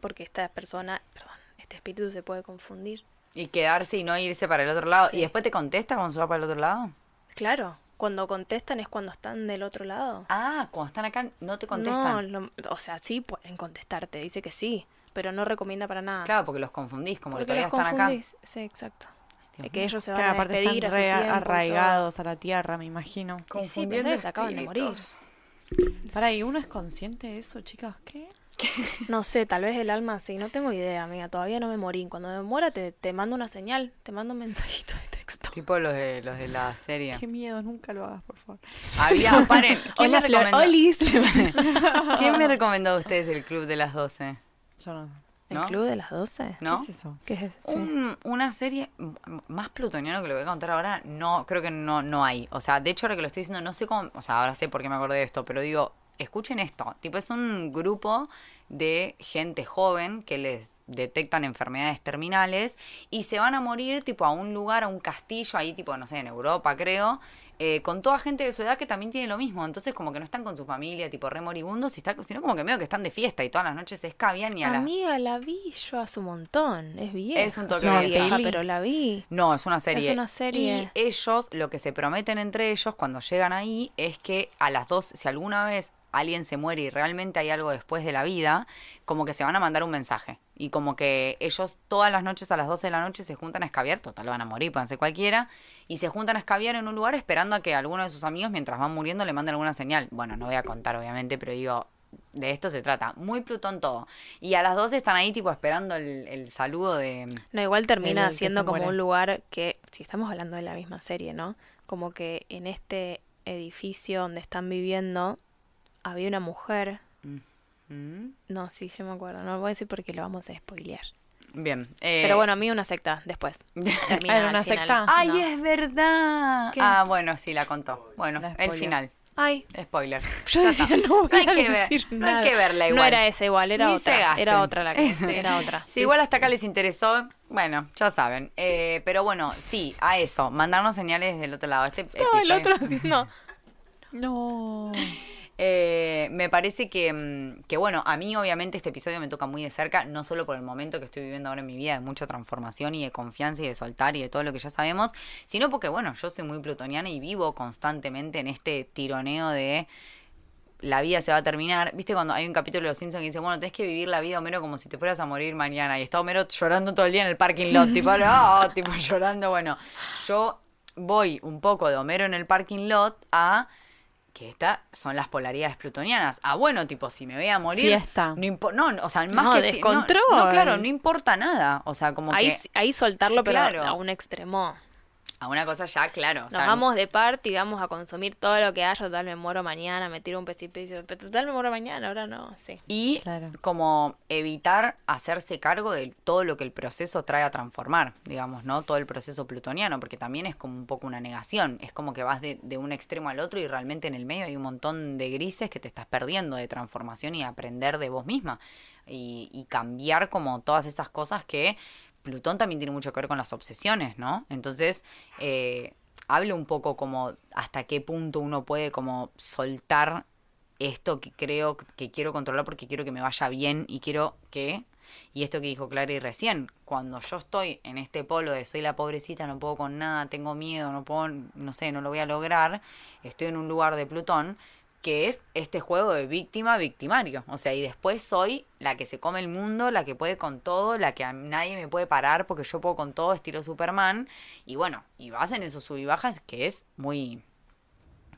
porque esta persona, perdón, este espíritu se puede confundir. Y quedarse y no irse para el otro lado. Sí. ¿Y después te contesta cuando se va para el otro lado? Claro, cuando contestan es cuando están del otro lado. Ah, cuando están acá no te No, contestan. lo- o sea, sí pueden contestarte, dice que sí, pero no recomienda para nada. Claro, porque los confundís, como porque que todavía los están acá. confundís. Sí, exacto. Dios que mío. ellos se van a aparte despedir están a su re tiempo y arraigados a la tierra, me imagino. Y sí, que se acaban de morir. Para, ¿y uno es consciente de eso, chicas? ¿Qué? No sé, tal vez el alma sí, no tengo idea, amiga, todavía no me morí. Cuando me muera te, te mando una señal, te mando un mensajito de texto. Tipo los de, los de la serie. Qué miedo, nunca lo hagas, por favor. Había, paren, ¿quién me Hola, Flor, recomendó? Olis. ¿Quién me recomendó a ustedes el club de las 12? Yo no. ¿El ¿No? club de las 12? ¿No? ¿Qué es eso? ¿Qué es? Un- una serie más plutoniano que lo voy a contar ahora, no, creo que no, no hay. O sea, de hecho ahora que lo estoy diciendo, no sé cómo, o sea, ahora sé por qué me acordé de esto, pero digo, escuchen esto. Tipo, es un grupo de gente joven que les detectan enfermedades terminales y se van a morir tipo a un lugar, a un castillo, ahí tipo, no sé, en Europa creo, eh, con toda gente de su edad que también tiene lo mismo. Entonces como que no están con su familia, tipo re moribundos, y está- sino como que medio que están de fiesta y todas las noches se escabian y a las... Amiga, la vi yo hace un montón. Es vieja. Es un toque una vieja. pero la vi. No, es una serie. Es una serie. Y ellos, lo que se prometen entre ellos cuando llegan ahí es que a las dos, si alguna vez alguien se muere y realmente hay algo después de la vida, como que se van a mandar un mensaje. Y como que ellos todas las noches a las 12 de la noche se juntan a escabiar, total van a morir, pueden ser cualquiera, y se juntan a escabiar en un lugar esperando a que alguno de sus amigos mientras van muriendo le mande alguna señal. Bueno, no voy a contar obviamente, pero digo, de esto se trata. Muy Plutón todo. Y a las 12 están ahí tipo esperando el, el saludo de... No, igual termina siendo como muere. un lugar que, si estamos hablando de la misma serie, ¿no? Como que en este edificio donde están viviendo había una mujer. ¿Mm? No, sí, yo me acuerdo. No lo voy a decir porque lo vamos a spoilear. Bien. eh, Pero bueno, a mí una secta después. ¿Era una secta? ¡Ay, No. es verdad! ¿Qué? Ah, bueno, sí, la contó. Bueno, La el final. Ay, Spoiler. yo decía, no voy No hay a que ver- decir no hay nada. que verla No igual. era esa igual, era Ni otra. Era otra la que Sí. era otra. Si igual hasta acá les interesó, bueno, ya saben. Eh, pero bueno, sí, a eso, mandarnos señales del otro lado. Este No, el episodio- otro haciendo. No. Eh, me parece que, mm, que, bueno, a mí obviamente este episodio me toca muy de cerca, no solo por el momento que estoy viviendo ahora en mi vida, de mucha transformación y de confianza y de soltar y de todo lo que ya sabemos, sino porque, bueno, yo soy muy plutoniana y vivo constantemente en este tironeo de la vida se va a terminar. ¿Viste cuando hay un capítulo de Los Simpsons que dice, bueno, tenés que vivir la vida, Homero, como si te fueras a morir mañana? Y está Homero llorando todo el día en el parking lot, tipo, "Ah", tipo llorando. Bueno, yo voy un poco de Homero en el parking lot a que estas son las polaridades plutonianas. Ah, bueno, tipo, si me voy a morir. Fiesta. No, impo- no, o sea, más No, que fi- no, descontrol. No, claro, no importa nada. O sea, como Ahí, que. ahí soltarlo, pero Claro. a un extremo. A una cosa ya, claro. o Nos sea, vamos de party, vamos a consumir todo lo que haya, total me muero mañana, me tiro un precipicio, pero total me muero mañana, ahora no, sí. Y Claro. como evitar hacerse cargo de todo lo que el proceso trae a transformar, digamos, ¿no? Todo el proceso plutoniano, porque también es como un poco una negación. Es como que vas de, de un extremo al otro y realmente en el medio hay un montón de grises que te estás perdiendo de transformación y aprender de vos misma. Y, y cambiar como todas esas cosas que Plutón también tiene mucho que ver con las obsesiones, ¿no? Entonces, eh, hable un poco como hasta qué punto uno puede como soltar esto que creo que quiero controlar porque quiero que me vaya bien y quiero que y esto que dijo Clary recién, cuando yo estoy en este polo de soy la pobrecita, no puedo con nada, tengo miedo, no puedo, no sé, no lo voy a lograr, estoy en un lugar de Plutón que es este juego de víctima victimario, o sea, y después soy la que se come el mundo, la que puede con todo, la que a nadie me puede parar porque yo puedo con todo, estilo Superman, y bueno, y vas en esos sub y bajas que es muy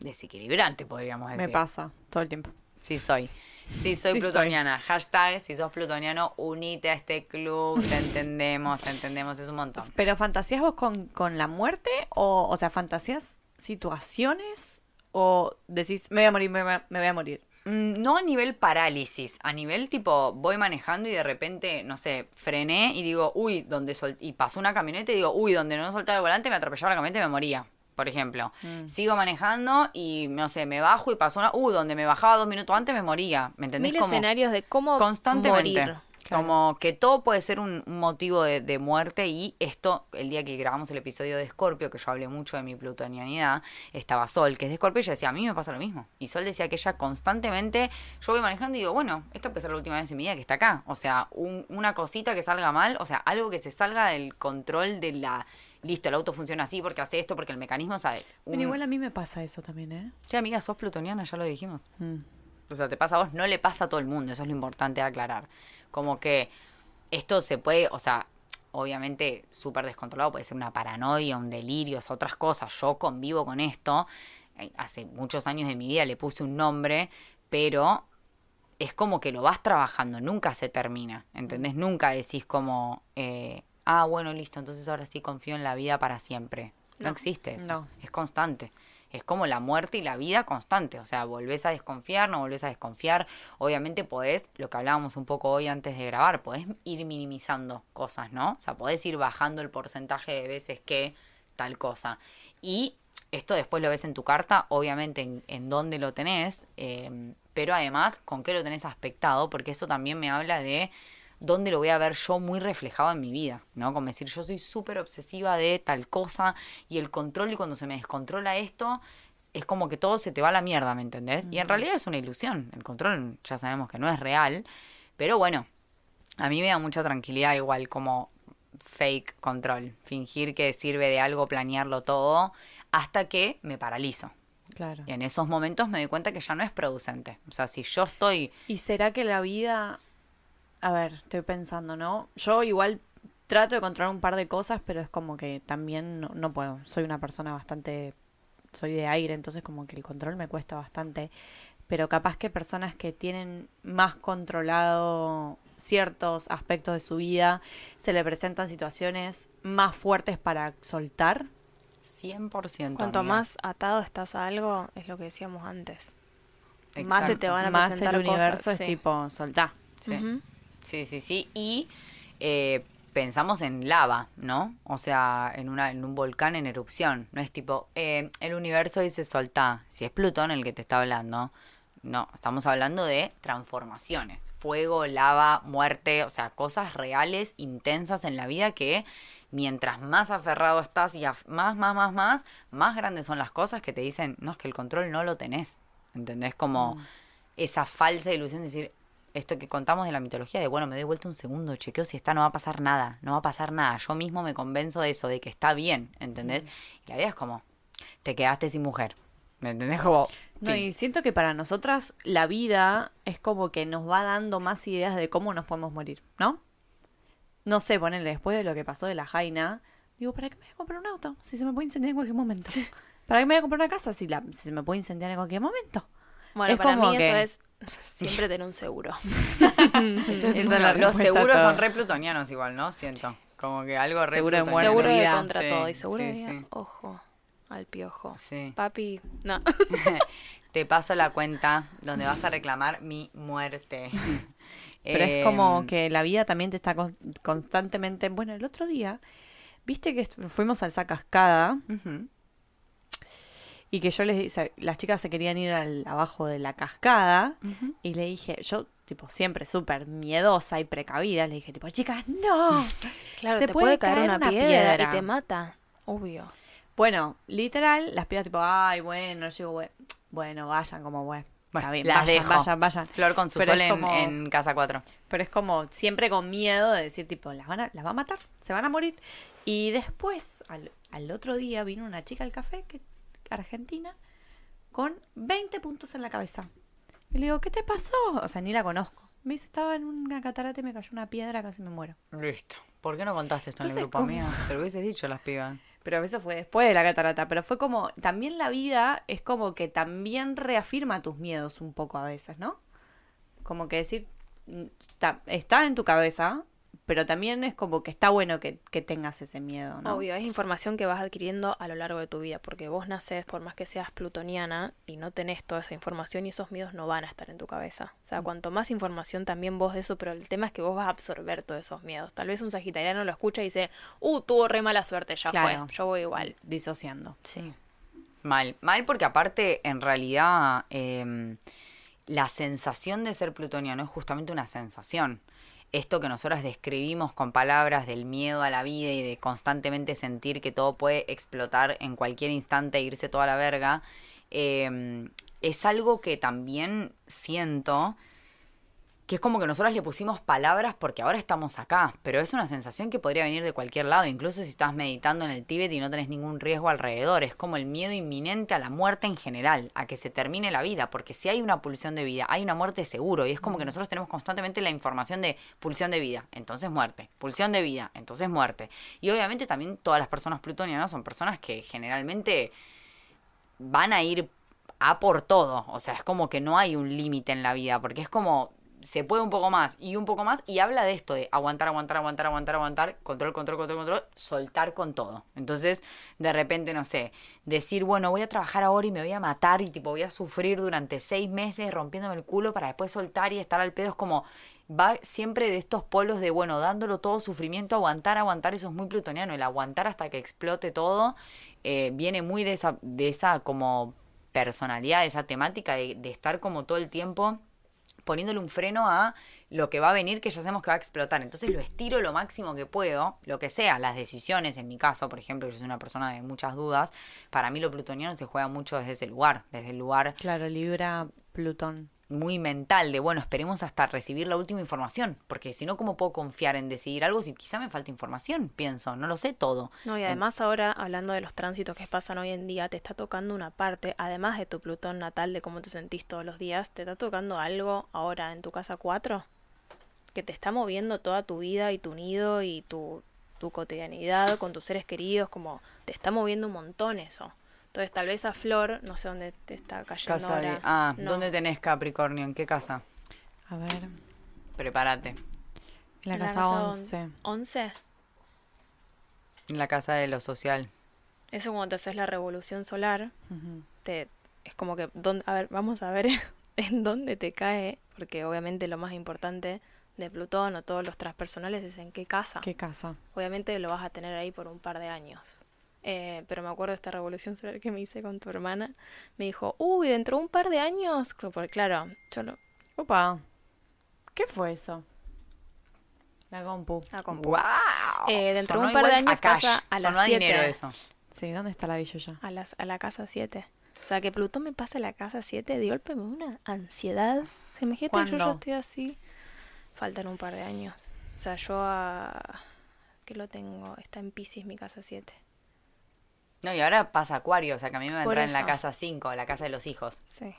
desequilibrante, podríamos decir. Me pasa todo el tiempo. Sí soy. Sí soy Sí plutoniana. Hashtag, si sos plutoniano, unite a este club. Te entendemos, te entendemos. Es un montón. ¿Pero fantasías vos con, con la muerte? O, o sea, fantasías situaciones? ¿O decís, me voy a morir, me, voy a- me voy a morir? Mm, No a nivel parálisis, a nivel tipo, voy manejando y de repente, no sé, frené y digo, uy, donde sol y pasó una camioneta y digo, uy, donde no soltaba el volante me atropellaba la camioneta y me moría. Por ejemplo, sigo manejando y no sé, me bajo y pasó una, uy, donde me bajaba dos minutos antes me moría. ¿Me entendés? Mil Como- escenarios de cómo constantemente. morir. Como que todo puede ser un, un motivo de, de muerte y esto, el día que grabamos el episodio de Scorpio, que yo hablé mucho de mi plutonianidad, estaba Sol, que es de Scorpio, y ella decía, a mí me pasa lo mismo. Y Sol decía que ella constantemente, yo voy manejando y digo, bueno, esta puede ser la última vez en mi vida que está acá. O sea, un- una cosita que salga mal, o sea, algo que se salga del control de la... Listo, el auto funciona así porque hace esto, porque el mecanismo sabe. Bueno, igual a mí me pasa eso también, ¿eh? Sí, amiga, sos plutoniana, ya lo dijimos. Mm. O sea, te pasa a vos, no le pasa a todo el mundo, eso es lo importante de aclarar. Como que esto se puede, o sea, obviamente súper descontrolado, puede ser una paranoia, un delirio, otras cosas. Yo convivo con esto, eh, hace muchos años de mi vida le puse un nombre, pero es como que lo vas trabajando, nunca se termina, ¿entendés? Nunca decís como, eh, ah, bueno, listo, entonces ahora sí confío en la vida para siempre. No, No, existe eso, no. es constante. Es como la muerte y la vida constante, o sea, volvés a desconfiar, no volvés a desconfiar. Obviamente podés, lo que hablábamos un poco hoy antes de grabar, podés ir minimizando cosas, ¿no? O sea, podés ir bajando el porcentaje de veces que tal cosa. Y esto después lo ves en tu carta, obviamente en, dónde lo tenés, eh, pero además con qué lo tenés aspectado, porque eso también me habla de dónde lo voy a ver yo muy reflejado en mi vida, ¿no? Como decir, yo soy súper obsesiva de tal cosa y el control y cuando se me descontrola esto, es como que todo se te va a la mierda, ¿me entendés? Y en realidad es una ilusión, el control ya sabemos que no es real, pero bueno, a mí me da mucha tranquilidad igual como fake control, fingir que sirve de algo planearlo todo hasta que me paralizo. Claro. Y en esos momentos me doy cuenta que ya no es producente. O sea, si yo estoy ¿Y será que la vida... A ver, estoy pensando, ¿no? Yo igual trato de controlar un par de cosas, pero es como que también no, no puedo. Soy una persona bastante... Soy de aire, entonces como que el control me cuesta bastante. Pero capaz que personas que tienen más controlado ciertos aspectos de su vida, se le presentan situaciones más fuertes para soltar. 100%. Cuanto amiga. más atado estás a algo, es lo que decíamos antes. Más se te van a más presentar el universo cosas, es sí. tipo, soltá. Sí. Sí, sí, sí. Y eh, pensamos en lava, ¿no? O sea, en, una, en un volcán en erupción. No es tipo, eh, el universo dice soltá. Si es Plutón el que te está hablando. No, estamos hablando de transformaciones. Fuego, lava, muerte, o sea, cosas reales, intensas en la vida que mientras más aferrado estás y más, más, más, más, más grandes son las cosas que te dicen, no, es que el control no lo tenés. ¿Entendés? Como esa falsa ilusión de decir, esto que contamos de la mitología, de bueno, me doy vuelta un segundo, chequeo si está, no va a pasar nada, no va a pasar nada. Yo mismo me convenzo de eso, de que está bien, ¿entendés? Y la vida es como, te quedaste sin mujer. ¿Me entendés? Como, No, y siento que para nosotras la vida es como que nos va dando más ideas de cómo nos podemos morir, ¿no? No sé, ponerle después de lo que pasó de la Jaina, digo, ¿para qué me voy a comprar un auto? Si se me puede incendiar en cualquier momento. ¿Para qué me voy a comprar una casa si, la, si se me puede incendiar en cualquier momento? Bueno, Es para como mí que- eso es siempre tener un seguro. Esa es la Los seguros son re plutonianos igual, ¿no? Siento. Como que algo re Seguro de plutoniano. seguro de vida. contra Sí, todo. Y seguro sí, de sí. ojo al piojo. Sí. Papi, no. Te paso la cuenta donde vas a reclamar mi muerte. Pero es como Em, que la vida también te está con- constantemente. Bueno, el otro día, viste que fuimos a esa cascada ujú. Y que yo les dije, las chicas se querían ir al, abajo de la cascada y le dije, yo, tipo, siempre súper miedosa y precavida, le dije, tipo, chicas, no. Claro, Se te puede puede caer caer una, una piedra, piedra. y te mata. Obvio. Bueno, literal, las pibas, tipo, ay, bueno, yo digo, "Bue- bueno, vayan como, bueno. Bueno, Está bien, las vayan, dejo. vayan, vayan. Flor con su Pero sol es en, como- en casa 4. Pero es como siempre con miedo de decir, tipo, las, van a, las va a matar, se van a morir. Y después, al, al otro día, vino una chica al café, que, argentina, con 20 puntos en la cabeza. Y le digo, ¿qué te pasó? O sea, ni la conozco. Me dice, estaba en una catarata y me cayó una piedra, casi me muero. Listo. ¿Por qué no contaste esto en el grupo mío? Te lo hubieses dicho a las pibas. Pero eso fue después de la catarata. Pero fue como, también la vida es como que también reafirma tus miedos un poco a veces, ¿no? Como que decir, mm, está, está en tu cabeza, pero también es como que está bueno que, que tengas ese miedo, ¿no? Obvio, es información que vas adquiriendo a lo largo de tu vida, porque vos naces, por más que seas plutoniana, y no tenés toda esa información y esos miedos no van a estar en tu cabeza. O Mm. sea, cuanto más información también vos de eso, pero el tema es que vos vas a absorber todos esos miedos. Tal vez un sagitariano lo escucha y dice, uh, tuvo re mala suerte, ya Claro. fue, yo voy igual. Disociando. Sí. Mal. Mal porque aparte, en realidad, em, la sensación de ser plutoniano es justamente una sensación. Esto que nosotras describimos con palabras del miedo a la vida y de constantemente sentir que todo puede explotar en cualquier instante e irse toda la verga, em, es algo que también siento que es como que nosotras le pusimos palabras porque ahora estamos acá, pero es una sensación que podría venir de cualquier lado, incluso si estás meditando en el Tíbet y no tenés ningún riesgo alrededor, es como el miedo inminente a la muerte en general, a que se termine la vida, porque si hay una pulsión de vida, hay una muerte seguro, y es como que nosotros tenemos constantemente la información de pulsión de vida, entonces muerte, pulsión de vida, entonces muerte. Y obviamente también todas las personas plutonianas son personas que generalmente van a ir a por todo. O sea, es como que no hay un límite en la vida, porque es como se puede un poco más y un poco más y habla de esto de aguantar, aguantar, aguantar, aguantar, aguantar, control, control, control, control, soltar con todo. Entonces, de repente, no sé, decir, bueno, voy a trabajar ahora y me voy a matar y tipo voy a sufrir durante seis meses rompiéndome el culo para después soltar y estar al pedo, es como va siempre de estos polos de, bueno, dándolo todo sufrimiento, aguantar, aguantar, eso es muy plutoniano, el aguantar hasta que explote todo, eh, viene muy de esa, de esa como personalidad, de esa temática de, de estar como todo el tiempo poniéndole un freno a lo que va a venir que ya sabemos que va a explotar. Entonces lo estiro lo máximo que puedo, lo que sea, las decisiones, en mi caso, por ejemplo, yo soy una persona de muchas dudas, para mí lo plutoniano se juega mucho desde ese lugar, desde el lugar Claro, Libra, Plutón. Muy mental de, bueno, esperemos hasta recibir la última información, porque si no, ¿cómo puedo confiar en decidir algo si quizá me falta información? Pienso, no lo sé todo. No, y además ahora, hablando de los tránsitos que pasan hoy en día, te está tocando una parte, además de tu Plutón natal, de cómo te sentís todos los días, te está tocando algo ahora en tu casa 4 que te está moviendo toda tu vida y tu nido y tu, tu cotidianidad con tus seres queridos, como te está moviendo un montón eso. Entonces tal vez a Flor, no sé dónde te está cayendo Casa ahora. de... Ah, No. ¿dónde tenés Capricornio? ¿En qué casa? A ver, Prepárate. la En casa on- 11. 11. En la casa de lo social. Eso cuando te haces la revolución solar, te es como que dónde- a ver vamos a ver en dónde te cae porque obviamente lo más importante de Plutón o todos los transpersonales es en qué casa ¿Qué casa? obviamente lo vas a tener ahí por un par de años Eh, pero me acuerdo de esta revolución solar que me hice con tu hermana me dijo uy dentro de un par de años porque claro yo lo Opa. ¿Qué fue eso? La compu. ah, con- ¡Wow! Eh, dentro de un par de a años cash, pasa a las sonó a dinero siete. eso. Sí, ¿dónde está la billulla? a, las, a la casa 7 o sea que Plutón me pasa a la casa 7 de golpe me da una ansiedad se me yo ya estoy así faltan un par de años o sea yo a que lo tengo está en Pisces mi casa 7 No, y ahora pasa Acuario, o sea que a mí me va a Por entrar en la casa 5, la casa de los hijos. sí.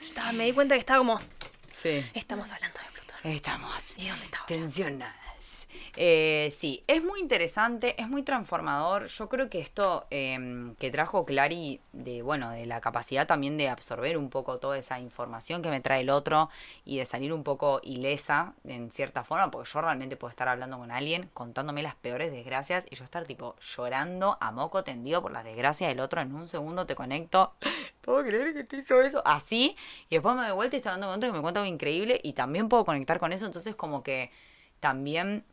Estaba- me di cuenta que estaba como Sí. estamos hablando de Plutón. Estamos. ¿Y dónde está ahora? Eh, sí, es muy interesante, es muy transformador. Yo creo que esto eh, que trajo Clary, de bueno, de la capacidad también de absorber un poco toda esa información que me trae el otro y de salir un poco ilesa en cierta forma, porque yo realmente puedo estar hablando con alguien contándome las peores desgracias y yo estar tipo llorando a moco tendido por las desgracias del otro. En un segundo te conecto. ¿Puedo creer que te hizo eso? Así. Y después me doy vuelta y estoy hablando con otro que me cuenta algo increíble y también puedo conectar con eso. Entonces, como que también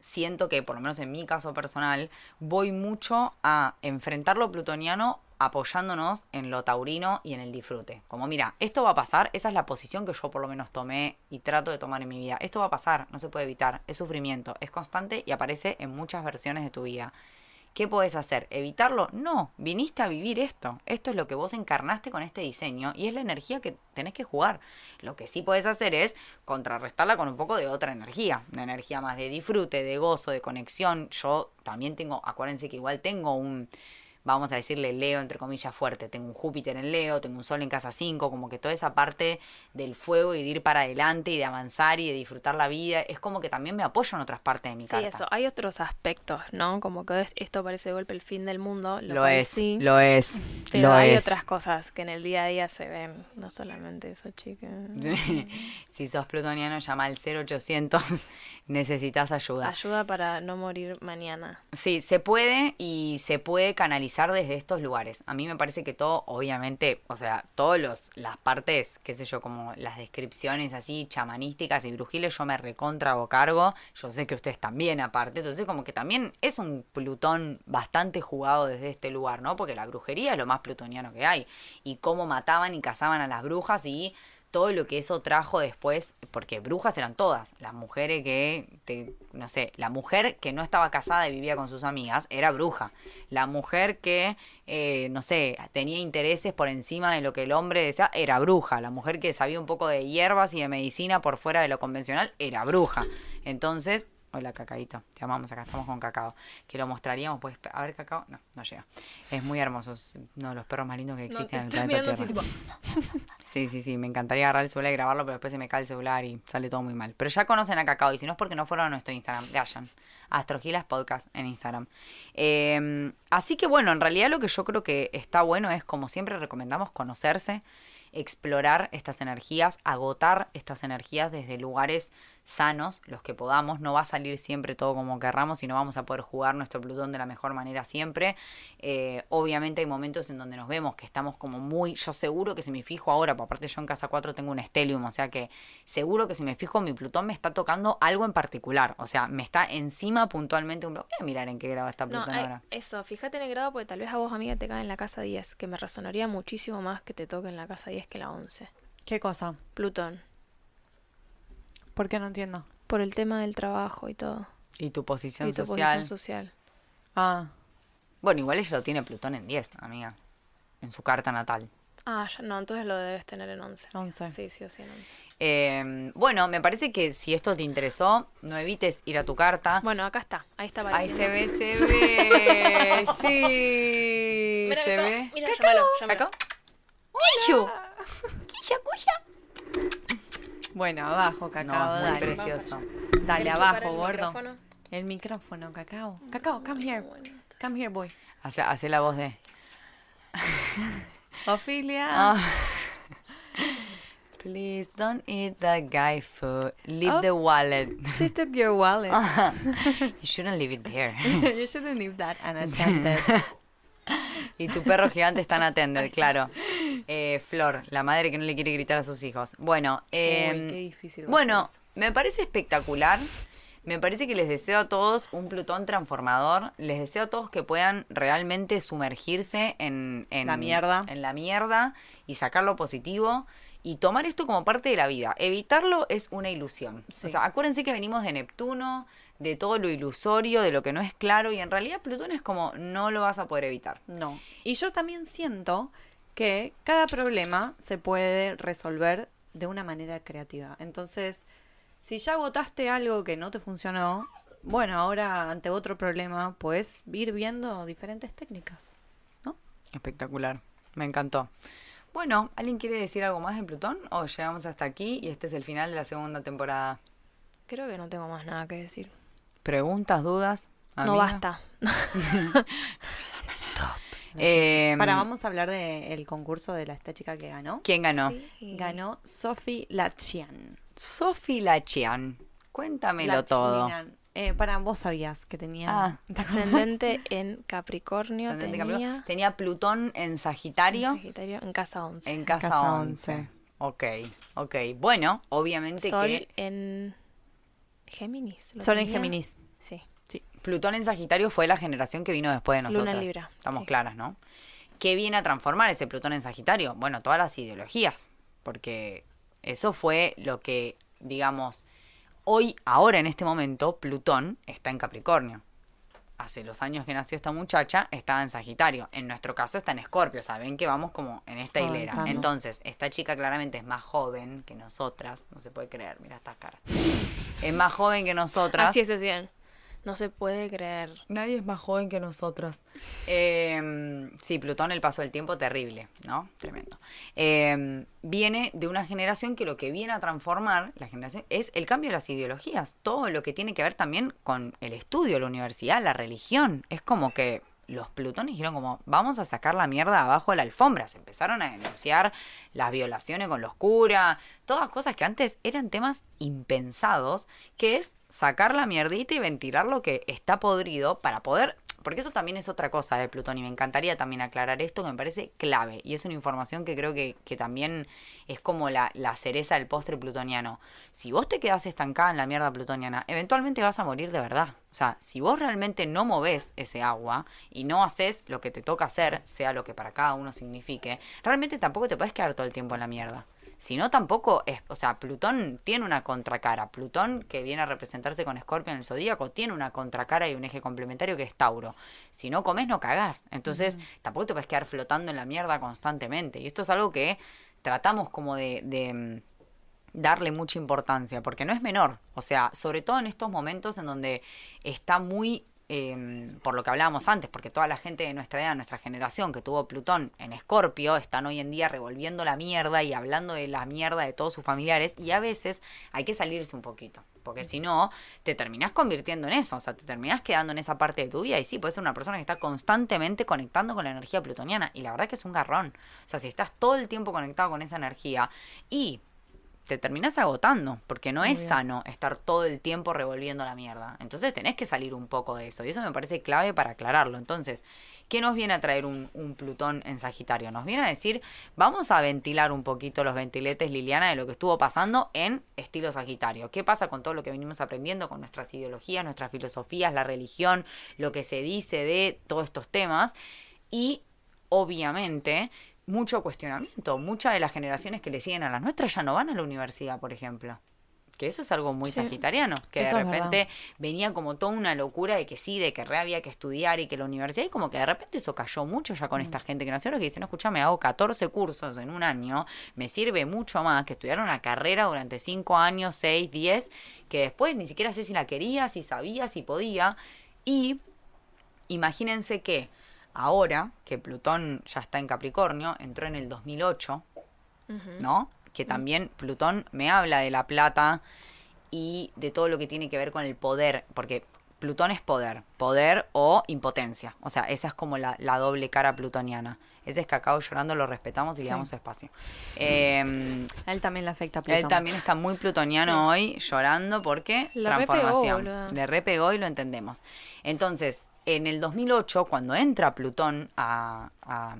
siento que, por lo menos en mi caso personal, voy mucho a enfrentar lo plutoniano apoyándonos en lo taurino y en el disfrute. Como, mira, esto va a pasar, esa es la posición que yo por lo menos tomé y trato de tomar en mi vida. Esto va a pasar, no se puede evitar, es sufrimiento, es constante y aparece en muchas versiones de tu vida. ¿Qué puedes hacer? ¿Evitarlo? No, viniste a vivir esto. Esto es lo que vos encarnaste con este diseño y es la energía que tenés que jugar. Lo que sí puedes hacer es contrarrestarla con un poco de otra energía. Una energía más de disfrute, de gozo, de conexión. Yo también tengo, acuérdense que igual tengo un vamos a decirle Leo, entre comillas, fuerte. Tengo un Júpiter en Leo, tengo un Sol en casa 5, como que toda esa parte del fuego y de ir para adelante y de avanzar y de disfrutar la vida, es como que también me apoyo en otras partes de mi Sí, carta. eso. Hay otros aspectos, ¿no? Como que es- esto parece de golpe el fin del mundo. Lo, es, sí, lo es, Pero lo hay es. otras cosas que en el día a día se ven. No solamente eso, chicas. si sos plutoniano, llama al 0800, necesitas ayuda. Ayuda para no morir mañana. Sí, se puede y se puede canalizar desde estos lugares. A mí me parece que todo, obviamente, o sea, todas las partes, qué sé yo, como las descripciones así chamanísticas y brujiles, yo me recontra cargo. Yo sé que ustedes también, aparte. Entonces, como que también es un Plutón bastante jugado desde este lugar, ¿no? Porque la brujería es lo más plutoniano que hay. Y cómo mataban y cazaban a las brujas y todo lo que eso trajo después, porque brujas eran todas, las mujeres que, no sé, la mujer que no estaba casada y vivía con sus amigas era bruja, la mujer que, eh, no sé, tenía intereses por encima de lo que el hombre decía era bruja, la mujer que sabía un poco de hierbas y de medicina por fuera de lo convencional era bruja. Entonces, hola cacaíto, te amamos, acá estamos con cacao, que lo mostraríamos, pues, a ver cacao, no, no llega, es muy hermoso, es uno de los perros más lindos que existen en el planeta Tierra. Sí, sí, sí, me encantaría agarrar el celular y grabarlo, pero después se me cae el celular y sale todo muy mal. Pero ya conocen a Cacao y si no es porque no fueron a nuestro Instagram, vayan. Astrogilas Podcast en Instagram. Eh, así que bueno, en realidad lo que yo creo que está bueno es, como siempre recomendamos, conocerse, explorar estas energías, agotar estas energías desde lugares sanos, los que podamos. No va a salir siempre todo como querramos y no vamos a poder jugar nuestro Plutón de la mejor manera siempre. Eh, obviamente hay momentos en donde nos vemos que estamos como muy, yo seguro que si me fijo ahora, porque aparte yo en casa 4 tengo un Stellium, o sea que seguro que si me fijo mi Plutón me está tocando algo en particular, o sea, me está encima puntualmente un... Voy a mirar en qué grado está No, Plutón hay- ahora. eso, fíjate en el grado porque tal vez a vos, amiga, te cae en la casa 10, que me resonaría muchísimo más que te toque en la casa 10 que la 11. ¿Qué cosa? Plutón, ¿Por qué no entiendo? por el tema del trabajo y todo. Y tu posición y tu social. posición social. Ah, Bueno, igual ella lo tiene Plutón en 10, amiga, en su carta natal. Ah, ya, no, entonces lo debes tener en 11. 11. Sí, sí o sí en 11. Eh, bueno, me parece que si esto te interesó, no evites ir a tu carta. Bueno, acá está, ahí está Ahí se ve, se ve. Sí, Mira, se ve. Mira, llámalo, llámalo. ¿Acá? ¡Quilla, cuya! Bueno, abajo, cacao, No, dale. precioso. Dale, ¿Querés abajo, gordo. micrófono? El micrófono, cacao. Cacao, come here. Come here, boy. Hace, hace la voz de. Ophelia. Ah. Please don't eat that guy food. Leave Oh. the wallet. She took your wallet. You shouldn't leave it there. you shouldn't leave that unattended. Y tu perro gigante está en atender, claro. Eh, Flor, la madre que no le quiere gritar a sus hijos. Bueno, eh, Uy, qué difícil va a bueno, me parece espectacular. Me parece que les deseo a todos un Plutón transformador. Les deseo a todos que puedan realmente sumergirse en, en La mierda. En la mierda y sacar lo positivo y tomar esto como parte de la vida. Evitarlo es una ilusión. Sí. O sea, acuérdense que venimos de Neptuno, de todo lo ilusorio, de lo que no es claro y en realidad Plutón es como no lo vas a poder evitar. No. Y yo también siento que cada problema se puede resolver de una manera creativa. Entonces, si ya agotaste algo que no te funcionó, bueno, ahora ante otro problema puedes ir viendo diferentes técnicas. ¿No? Espectacular, me encantó. Bueno, ¿alguien quiere decir algo más de Plutón? O llegamos hasta aquí y este es el final de la segunda temporada. Creo que no tengo más nada que decir. ¿Preguntas, dudas? No basta. Eh, Para, vamos a hablar del concurso de la, esta chica que ganó. ¿Quién ganó? Sí. Ganó Sophie Lachian. Sophie Lachian. Cuéntamelo todo. Eh, para, vos sabías que tenía... Ah. Ascendente en Capricornio Ascendente tenía, Capricornio. Tenía Plutón en Sagitario en Sagitario en casa 11. en casa, casa 11. 11. Ok, ok. Bueno, obviamente Sol que en Géminis. ¿lo Sol en? Géminis. Sí. Plutón en Sagitario fue la generación que vino después de Luna nosotros. en Libra, Estamos sí. claras, ¿no? ¿Qué viene a transformar ese Plutón en Sagitario? Bueno, todas las ideologías. Porque eso fue lo que, digamos, hoy, ahora en este momento, Plutón está en Capricornio. Hace los años que nació esta muchacha, estaba en Sagitario. En nuestro caso está en Escorpio. Saben que vamos como en esta hilera. Avanzando. Entonces, esta chica claramente es más joven que nosotras. No se puede creer, mira estas caras. Es más joven que nosotras. Así es. No se puede creer. Nadie es más joven que nosotras. Eh, sí, Plutón, el paso del tiempo, terrible, ¿no? Tremendo. Eh, viene de una generación que lo que viene a transformar, la generación, es el cambio de las ideologías. Todo lo que tiene que ver también con el estudio, la universidad, la religión. Es como que los plutones dijeron como, vamos a sacar la mierda abajo de la alfombra. Se empezaron a denunciar las violaciones con los curas, todas cosas que antes eran temas impensados, que es sacar la mierdita y ventilar lo que está podrido para poder... Porque eso también es otra cosa de Plutón y me encantaría también aclarar esto que me parece clave y es una información que creo que, que también es como la, la cereza del postre plutoniano. Si vos te quedás estancada en la mierda plutoniana, eventualmente vas a morir de verdad. O sea, si vos realmente no movés ese agua y no haces lo que te toca hacer, sea lo que para cada uno signifique, realmente tampoco te puedes quedar todo el tiempo en la mierda. Si no, tampoco es. O sea, Plutón tiene una contracara. Plutón, que viene a representarse con Escorpio en el zodíaco, tiene una contracara y un eje complementario que es Tauro. Si no comes, no cagás. Entonces, tampoco te puedes quedar flotando en la mierda constantemente. Y esto es algo que tratamos como de. de mm, darle mucha importancia, porque no es menor. O sea, sobre todo en estos momentos en donde está muy, eh, por lo que hablábamos antes, porque toda la gente de nuestra edad, nuestra generación que tuvo Plutón en Escorpio, están hoy en día revolviendo la mierda y hablando de la mierda de todos sus familiares, y a veces hay que salirse un poquito. Porque si no, te terminás convirtiendo en eso, o sea, te terminás quedando en esa parte de tu vida. Y sí, puedes ser una persona que está constantemente conectando con la energía plutoniana. Y la verdad que es un garrón. O sea, si estás todo el tiempo conectado con esa energía y te terminás agotando, porque no es sano estar todo el tiempo revolviendo la mierda. Entonces tenés que salir un poco de eso. Y eso me parece clave para aclararlo. Entonces, ¿qué nos viene a traer un, un Plutón en Sagitario? Nos viene a decir, vamos a ventilar un poquito los ventiletes, Liliana, de lo que estuvo pasando en estilo Sagitario. ¿Qué pasa con todo lo que venimos aprendiendo, con nuestras ideologías, nuestras filosofías, la religión, lo que se dice de todos estos temas? Y obviamente mucho cuestionamiento. Muchas de las generaciones que le siguen a las nuestras ya no van a la universidad, por ejemplo. Que eso es algo muy Sí. sagitariano, que de repente venía como toda una locura de que sí, de que re había que estudiar y que la universidad, y como que de repente eso cayó mucho ya con esta gente que nació, que dice, no, escúchame, hago 14 cursos en un año, me sirve mucho más que estudiar una carrera durante 5 años, 6, 10, que después ni siquiera sé si la quería, si sabía, si podía, y imagínense que ahora que Plutón ya está en Capricornio, entró en el 2008, Ujú. ¿no? Que también Plutón me habla de la plata y de todo lo que tiene que ver con el poder, porque Plutón es poder, poder o impotencia. O sea, esa es como la, la doble cara plutoniana. Ese es Cacao llorando, lo respetamos y le damos su espacio. Eh, A él también le afecta a Plutón. él también está muy plutoniano hoy, llorando porque Le repegó, transformación. boluda. Le repegó y lo entendemos. Entonces, en el 2008, cuando entra Plutón a... a-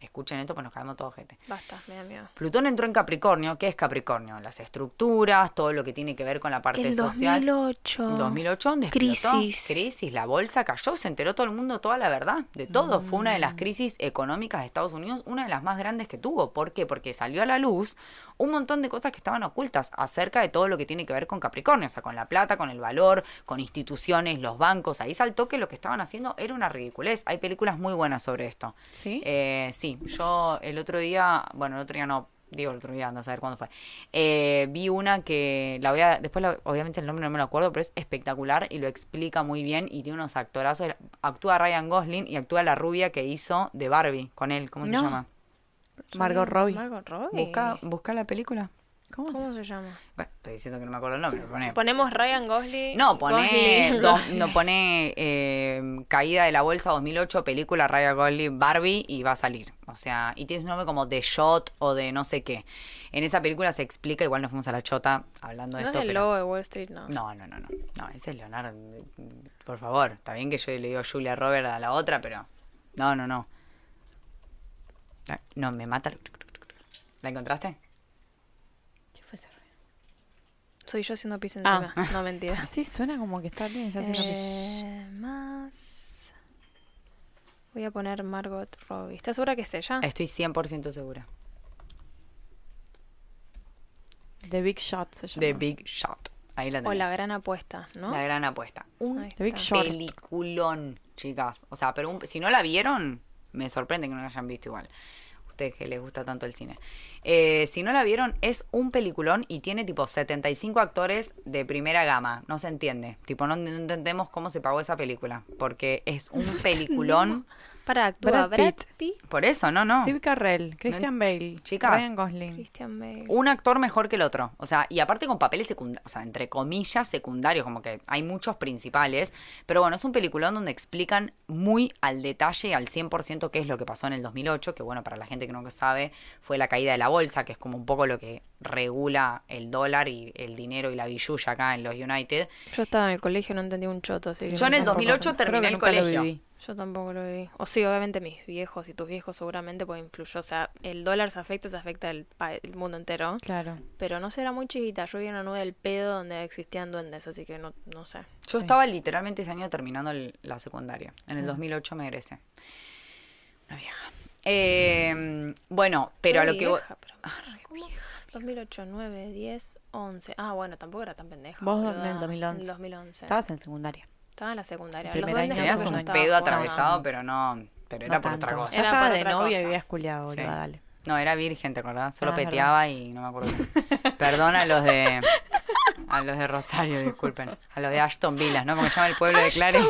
escuchen esto, pues nos caemos todos gente. Basta, me da miedo. Plutón entró en Capricornio. ¿Qué es Capricornio? Las estructuras, todo lo que tiene que ver con la parte El social. 2008. 2008 donde explotó. Crisis. Crisis, la bolsa cayó, se enteró todo el mundo toda la verdad de todo. Fue una de Mm. las crisis económicas de Estados Unidos, una de las más grandes que tuvo. ¿Por qué? Porque salió a la luz un montón de cosas que estaban ocultas acerca de todo lo que tiene que ver con Capricornio, o sea, con la plata, con el valor, con instituciones, los bancos. Ahí saltó que lo que estaban haciendo era una ridiculez. Hay películas muy buenas sobre esto. ¿Sí? Eh, sí, yo el otro día, bueno, el otro día no, digo el otro día, anda a saber cuándo fue. Eh, vi una que la voy a, después la- obviamente el nombre no me lo acuerdo, pero es espectacular y lo explica muy bien y tiene unos actorazos. Actúa Ryan Gosling y actúa la rubia que hizo de Barbie con él, ¿cómo se llama? Margot Robbie. Margot Robbie. Busca, busca la película. ¿Cómo, ¿Cómo se- se llama? Bueno, estoy diciendo que no me acuerdo el nombre. Pone, Ponemos Ryan Gosling. no, pone, Gosling, do- no pone eh, Caída de la Bolsa 2008, película Raya Gosling, Barbie y va a salir. O sea, y tiene un nombre como The Shot o de no sé qué. En esa película se explica, igual nos fuimos a la chota hablando de No es esto, el pero... lobo de Wall Street, no. No, no, no, no. No, ese es Leonardo. Por favor, está bien que yo le digo Julia Robert a la otra, pero. No, no, no. Ah, No, me mata. ¿La encontraste? ¿Qué fue ese ruido? Soy yo haciendo pis Ah. encima. No, mentira. Sí, suena como que está bien. Está haciendo pis. Eh, más. Voy a poner Margot Robbie. ¿Estás segura que es ella? Estoy 100% segura. The Big Shot se llama. The Big Shot. Ahí la o tenés. la gran apuesta, ¿no? La gran apuesta. Un The Big. Short. peliculón, chicas. O sea, pero un- si no la vieron, me sorprende que no la hayan visto igual. Ustedes que les gusta tanto el cine. Eh, si no la vieron, es un peliculón y tiene tipo 75 actores de primera gama. No se entiende. Tipo, no, no entendemos cómo se pagó esa película. Porque es un peliculón. Para actúa Brad Brad, Pitt. Pitt, Por eso, no, no. Steve Carrell, Christian Bale, Chicas. Ryan Gosling. Christian Bale. un actor mejor que el otro. O sea, y aparte con papeles secundarios, o sea, entre comillas secundarios, como que hay muchos principales. Pero bueno, es un peliculón donde explican muy al detalle y al 100% qué es lo que pasó en el 2008, que bueno, para la gente que no sabe, fue la caída de la bolsa, que es como un poco lo que regula el dólar y el dinero y la billulla acá en los United. Yo estaba en el colegio, no entendí un choto. Así que Yo en el sé. 2008 Creo que terminé el colegio. Yo tampoco lo vi. O sí, obviamente mis viejos y tus viejos seguramente pues influyó. O sea, el dólar se afecta, se afecta el, pa- el mundo entero. Claro. Pero no sé, era muy chiquita. Yo vi una nube del pedo donde existían duendes, así que no, no sé. Yo Sí. estaba literalmente ese año terminando el- la secundaria. En el 2008 me egresé. Una vieja. Eh, bueno, pero a lo que... vo- vieja, pero- ¿cómo? 2008, 9, 10, 11. Ah, bueno, tampoco era tan pendeja. Vos en el 2011. En 2011. Estabas en secundaria. Estaba en la secundaria. El Los duendes no segundo un estaba pedo atravesado, pero no... Pero era No por otra cosa. Era estaba de novia y culiado, boluda, Sí. dale. No, era virgen, ¿te acordás? Solo Ah, peteaba y no me acuerdo. Perdón a los de... A los de Rosario, disculpen. A los de Ashton Villas, ¿no? Como se llama el pueblo de Clare.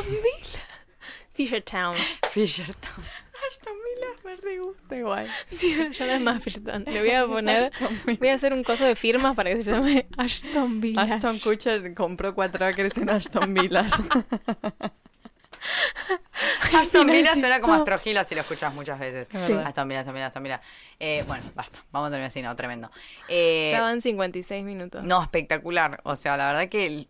Fishertown. Fishertown. Ashton gusta igual. Sí, yo no es más Fishertown. Le voy a poner. Voy a hacer un coso de firmas para que se llame Ashton Village. Ashton Kutcher compró cuatro acres en Ashton Villas. Ashton Villas necesito- suena como Astrogila si lo escuchas muchas veces. Es verdad. Aston Villas, Aston Villas, Aston Villas. Eh, bueno, basta. Vamos a terminar así, no, tremendo. Eh, Ya van 56 minutos. no, espectacular. O sea, la verdad que...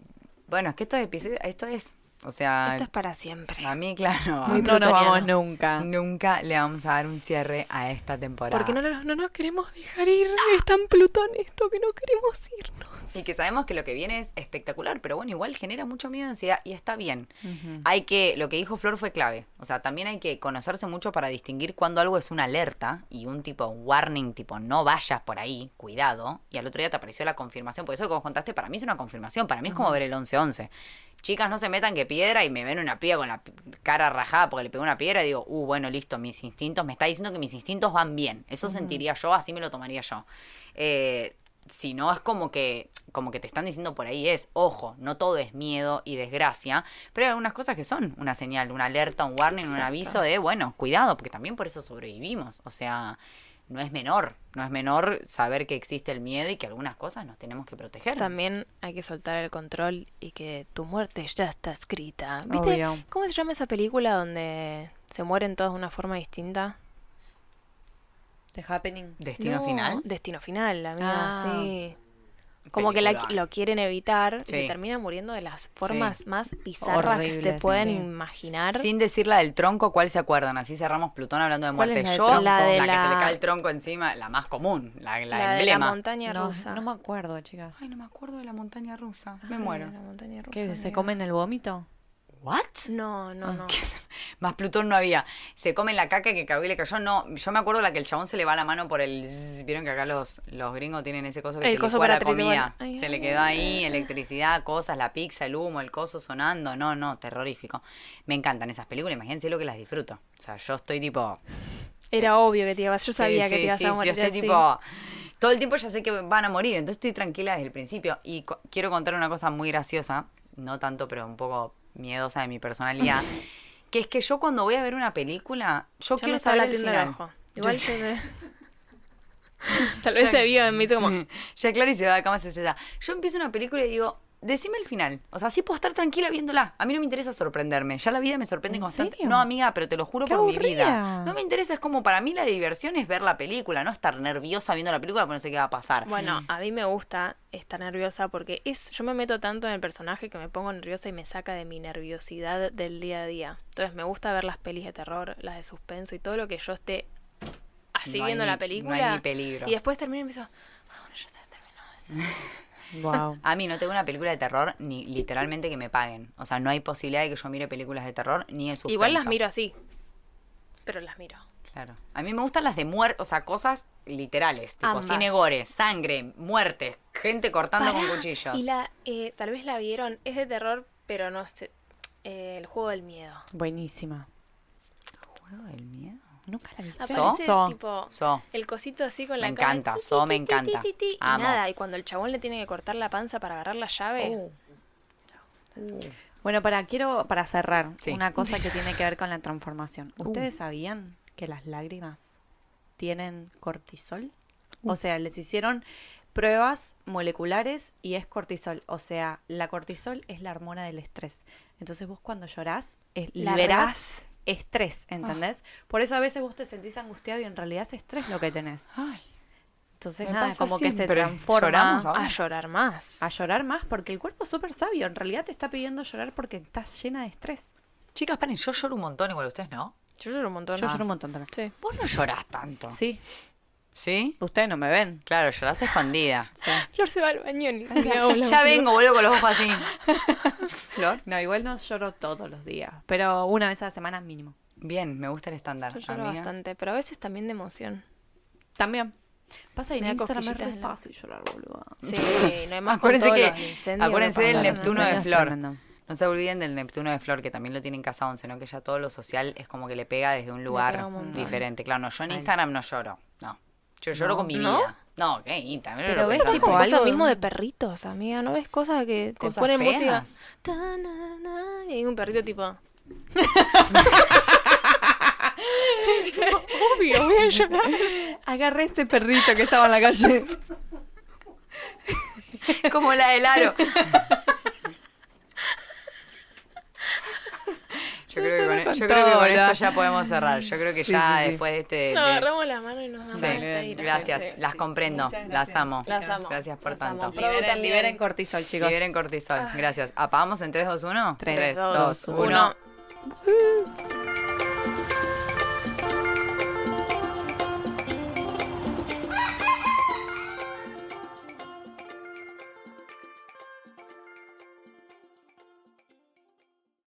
Bueno, es que esto es episodio... Esto es... O sea... Esto es para siempre. A mí, claro. Muy no nos vamos nunca. nunca le vamos a dar un cierre a esta temporada. Porque no, nos- no nos queremos dejar ir. Es tan Plutón esto que no queremos irnos. Y que sabemos que lo que viene es espectacular, pero bueno, igual genera mucho miedo y ansiedad y está bien. Hay que, lo que dijo Flor fue clave. O sea, también hay que conocerse mucho para distinguir cuando algo es una alerta y un tipo warning, tipo no vayas por ahí, cuidado. Y al otro día te apareció la confirmación. Por eso que vos contaste, para mí es una confirmación. Para mí es como ver el 11-11. Chicas, no se metan que piedra y me ven una piedra con la cara rajada porque le pegó una piedra y digo, uh, bueno, listo, mis instintos, me está diciendo que mis instintos van bien. Eso sentiría yo, así me lo tomaría yo. Eh, si no es como que como que te están diciendo por ahí es ojo no todo es miedo y desgracia pero hay algunas cosas que son una señal una alerta un warning un aviso de bueno cuidado porque también por eso sobrevivimos o sea no es menor no es menor saber que existe el miedo y que algunas cosas nos tenemos que proteger También hay que soltar el control y que tu muerte ya está escrita. ¿Viste? Obvio. ¿Cómo se llama esa película donde se mueren todos de una forma distinta? The Happening. destino No, final Destino final, la mía, Ah. sí. Como que la- lo quieren evitar y Sí. se terminan muriendo de las formas más bizarras que se pueden sí. imaginar. sin decir la del tronco, ¿cuál se acuerdan? Así cerramos Plutón hablando de ¿Cuál es muerte. la Yo, la, La de que se le la- cae el tronco encima, la más común, la, la la de la emblema. montaña No, rusa. no me acuerdo, chicas. Ay, no me acuerdo de la montaña rusa. Me Sí, muero. la montaña rusa, ¿Qué? ¿Se comen el vómito? ¿What? No, no, no. Más Plutón no había. Se comen la caca que cagó y le cayó. No, yo me acuerdo la que el chabón se le va la mano por el. zzz. Vieron que acá los, los gringos tienen ese coso que El coso para la comida. ay, se ay, le quedó ahí, electricidad, cosas, la pizza, el humo, el coso sonando. No, no, terrorífico. Me encantan esas películas, imagínense lo que las disfruto. O sea, yo estoy tipo. Era obvio que te ibas, yo sabía Sí, que te ibas sí, a morir Yo estoy así. tipo. Todo el tiempo ya sé que van a morir, entonces estoy tranquila desde el principio. Y co- quiero contar una cosa muy graciosa, no tanto, pero un poco miedosa de mi personalidad. que es que yo cuando voy a ver una película, yo quiero saber el final. Igual Yo- se ve. Tal vez se vio en mí, como... Ya Clary se va de cama se está. Yo empiezo una película y digo, decime el final. O sea, sí puedo estar tranquila viéndola. A mí no me interesa sorprenderme. Ya la vida me sorprende ¿En constante. serio? No, amiga, pero te lo juro Qué por mi vida. No me interesa, es como para mí la diversión es ver la película, no estar nerviosa viendo la película porque no sé qué va a pasar. Bueno, a mí me gusta estar nerviosa porque es yo me meto tanto en el personaje que me pongo nerviosa y me saca de mi nerviosidad del día a día. Entonces me gusta ver las pelis de terror, las de suspenso y todo lo que yo esté así No hay viendo ni- la no película. hay ni peligro. Y después termino y empiezo, ah, bueno, ya está terminado eso. Wow. A mí no tengo una película de terror ni literalmente que me paguen. O sea, no hay posibilidad de que yo mire películas de terror ni de suspenso. Igual las miro así. Pero las miro. Claro. A mí me gustan las de muerte, o sea, cosas literales, tipo Ambas. cine gore, sangre, muertes, gente cortando con cuchillos. Y la, eh, tal vez la vieron, es de terror, pero no sé. eh, el juego del miedo. Buenísima. ¿Juego del miedo? Nunca la vi. Aparece So. tipo So. el cosito así con Me la cara, encanta, ti, So me ti, ti, encanta. ti, ti, Y Amo. nada, y cuando el chabón le tiene que cortar la panza para agarrar la llave. Bueno, para quiero para cerrar Sí. una cosa que tiene que ver con la transformación. ¿Ustedes sabían que las lágrimas tienen cortisol? O sea, les hicieron pruebas moleculares y es cortisol. O sea, la cortisol es la hormona del estrés. Entonces vos cuando llorás La liberás. Estrés, ¿entendés? Por eso a veces vos te sentís angustiado y en realidad es estrés lo que tenés. Ay, Entonces Me nada, como que se transforma. A llorar más. a llorar más porque el cuerpo es súper sabio. En realidad te está pidiendo llorar porque estás llena de estrés. Chicas, paren, yo lloro un montón igual ustedes, ¿no? Yo lloro un montón. Yo Ah. lloro un montón también. Sí. Vos no llorás tanto. Sí, ¿Sí? ustedes no me ven. Claro, llorás escondida. Flor se va al baño ni ya vengo, vuelvo con los ojos así. Flor. No, igual no lloro todos los días, pero una vez a la semana mínimo. Bien, me gusta el estándar. Yo lloro amiga. bastante, pero a veces también de emoción. También. Pasa y en Instagram es re en la- fácil llorar, boludo. Sí, no hay más Acuérdense con que- acuérdense que del. Neptuno de Flor. tremendo. No se olviden del Neptuno de Flor, que también lo tiene en Casa 11, ¿no? Que ya todo lo social es como que le pega desde un lugar un diferente. Claro, no, yo en. Instagram no lloro. No. Yo lloro No. con mi ¿No? vida. No, ¿qué? Instagram. Pero lo ves, tipo, algo- mismo de perritos, amiga. ¿No ves cosas que te Cosas ponen feas. música? Ta, na, na, y hay un perrito tipo... Obvio, voy a llorar. Agarré este perrito que estaba en la calle. Como la del aro. Yo creo que con, con yo creo que con esto ya podemos cerrar. Yo creo que Sí, ya sí, sí. después de este... Nos de- agarramos la mano y nos damos gracias. sí. Las comprendo. Muchas Las gracias. amo. Las amo. Gracias por Las tanto. Liberen, liberen cortisol, chicos. Liberen cortisol. Gracias. ¿Apagamos en 3, 2, 1? Tres, 3, dos, 2, uno. 1.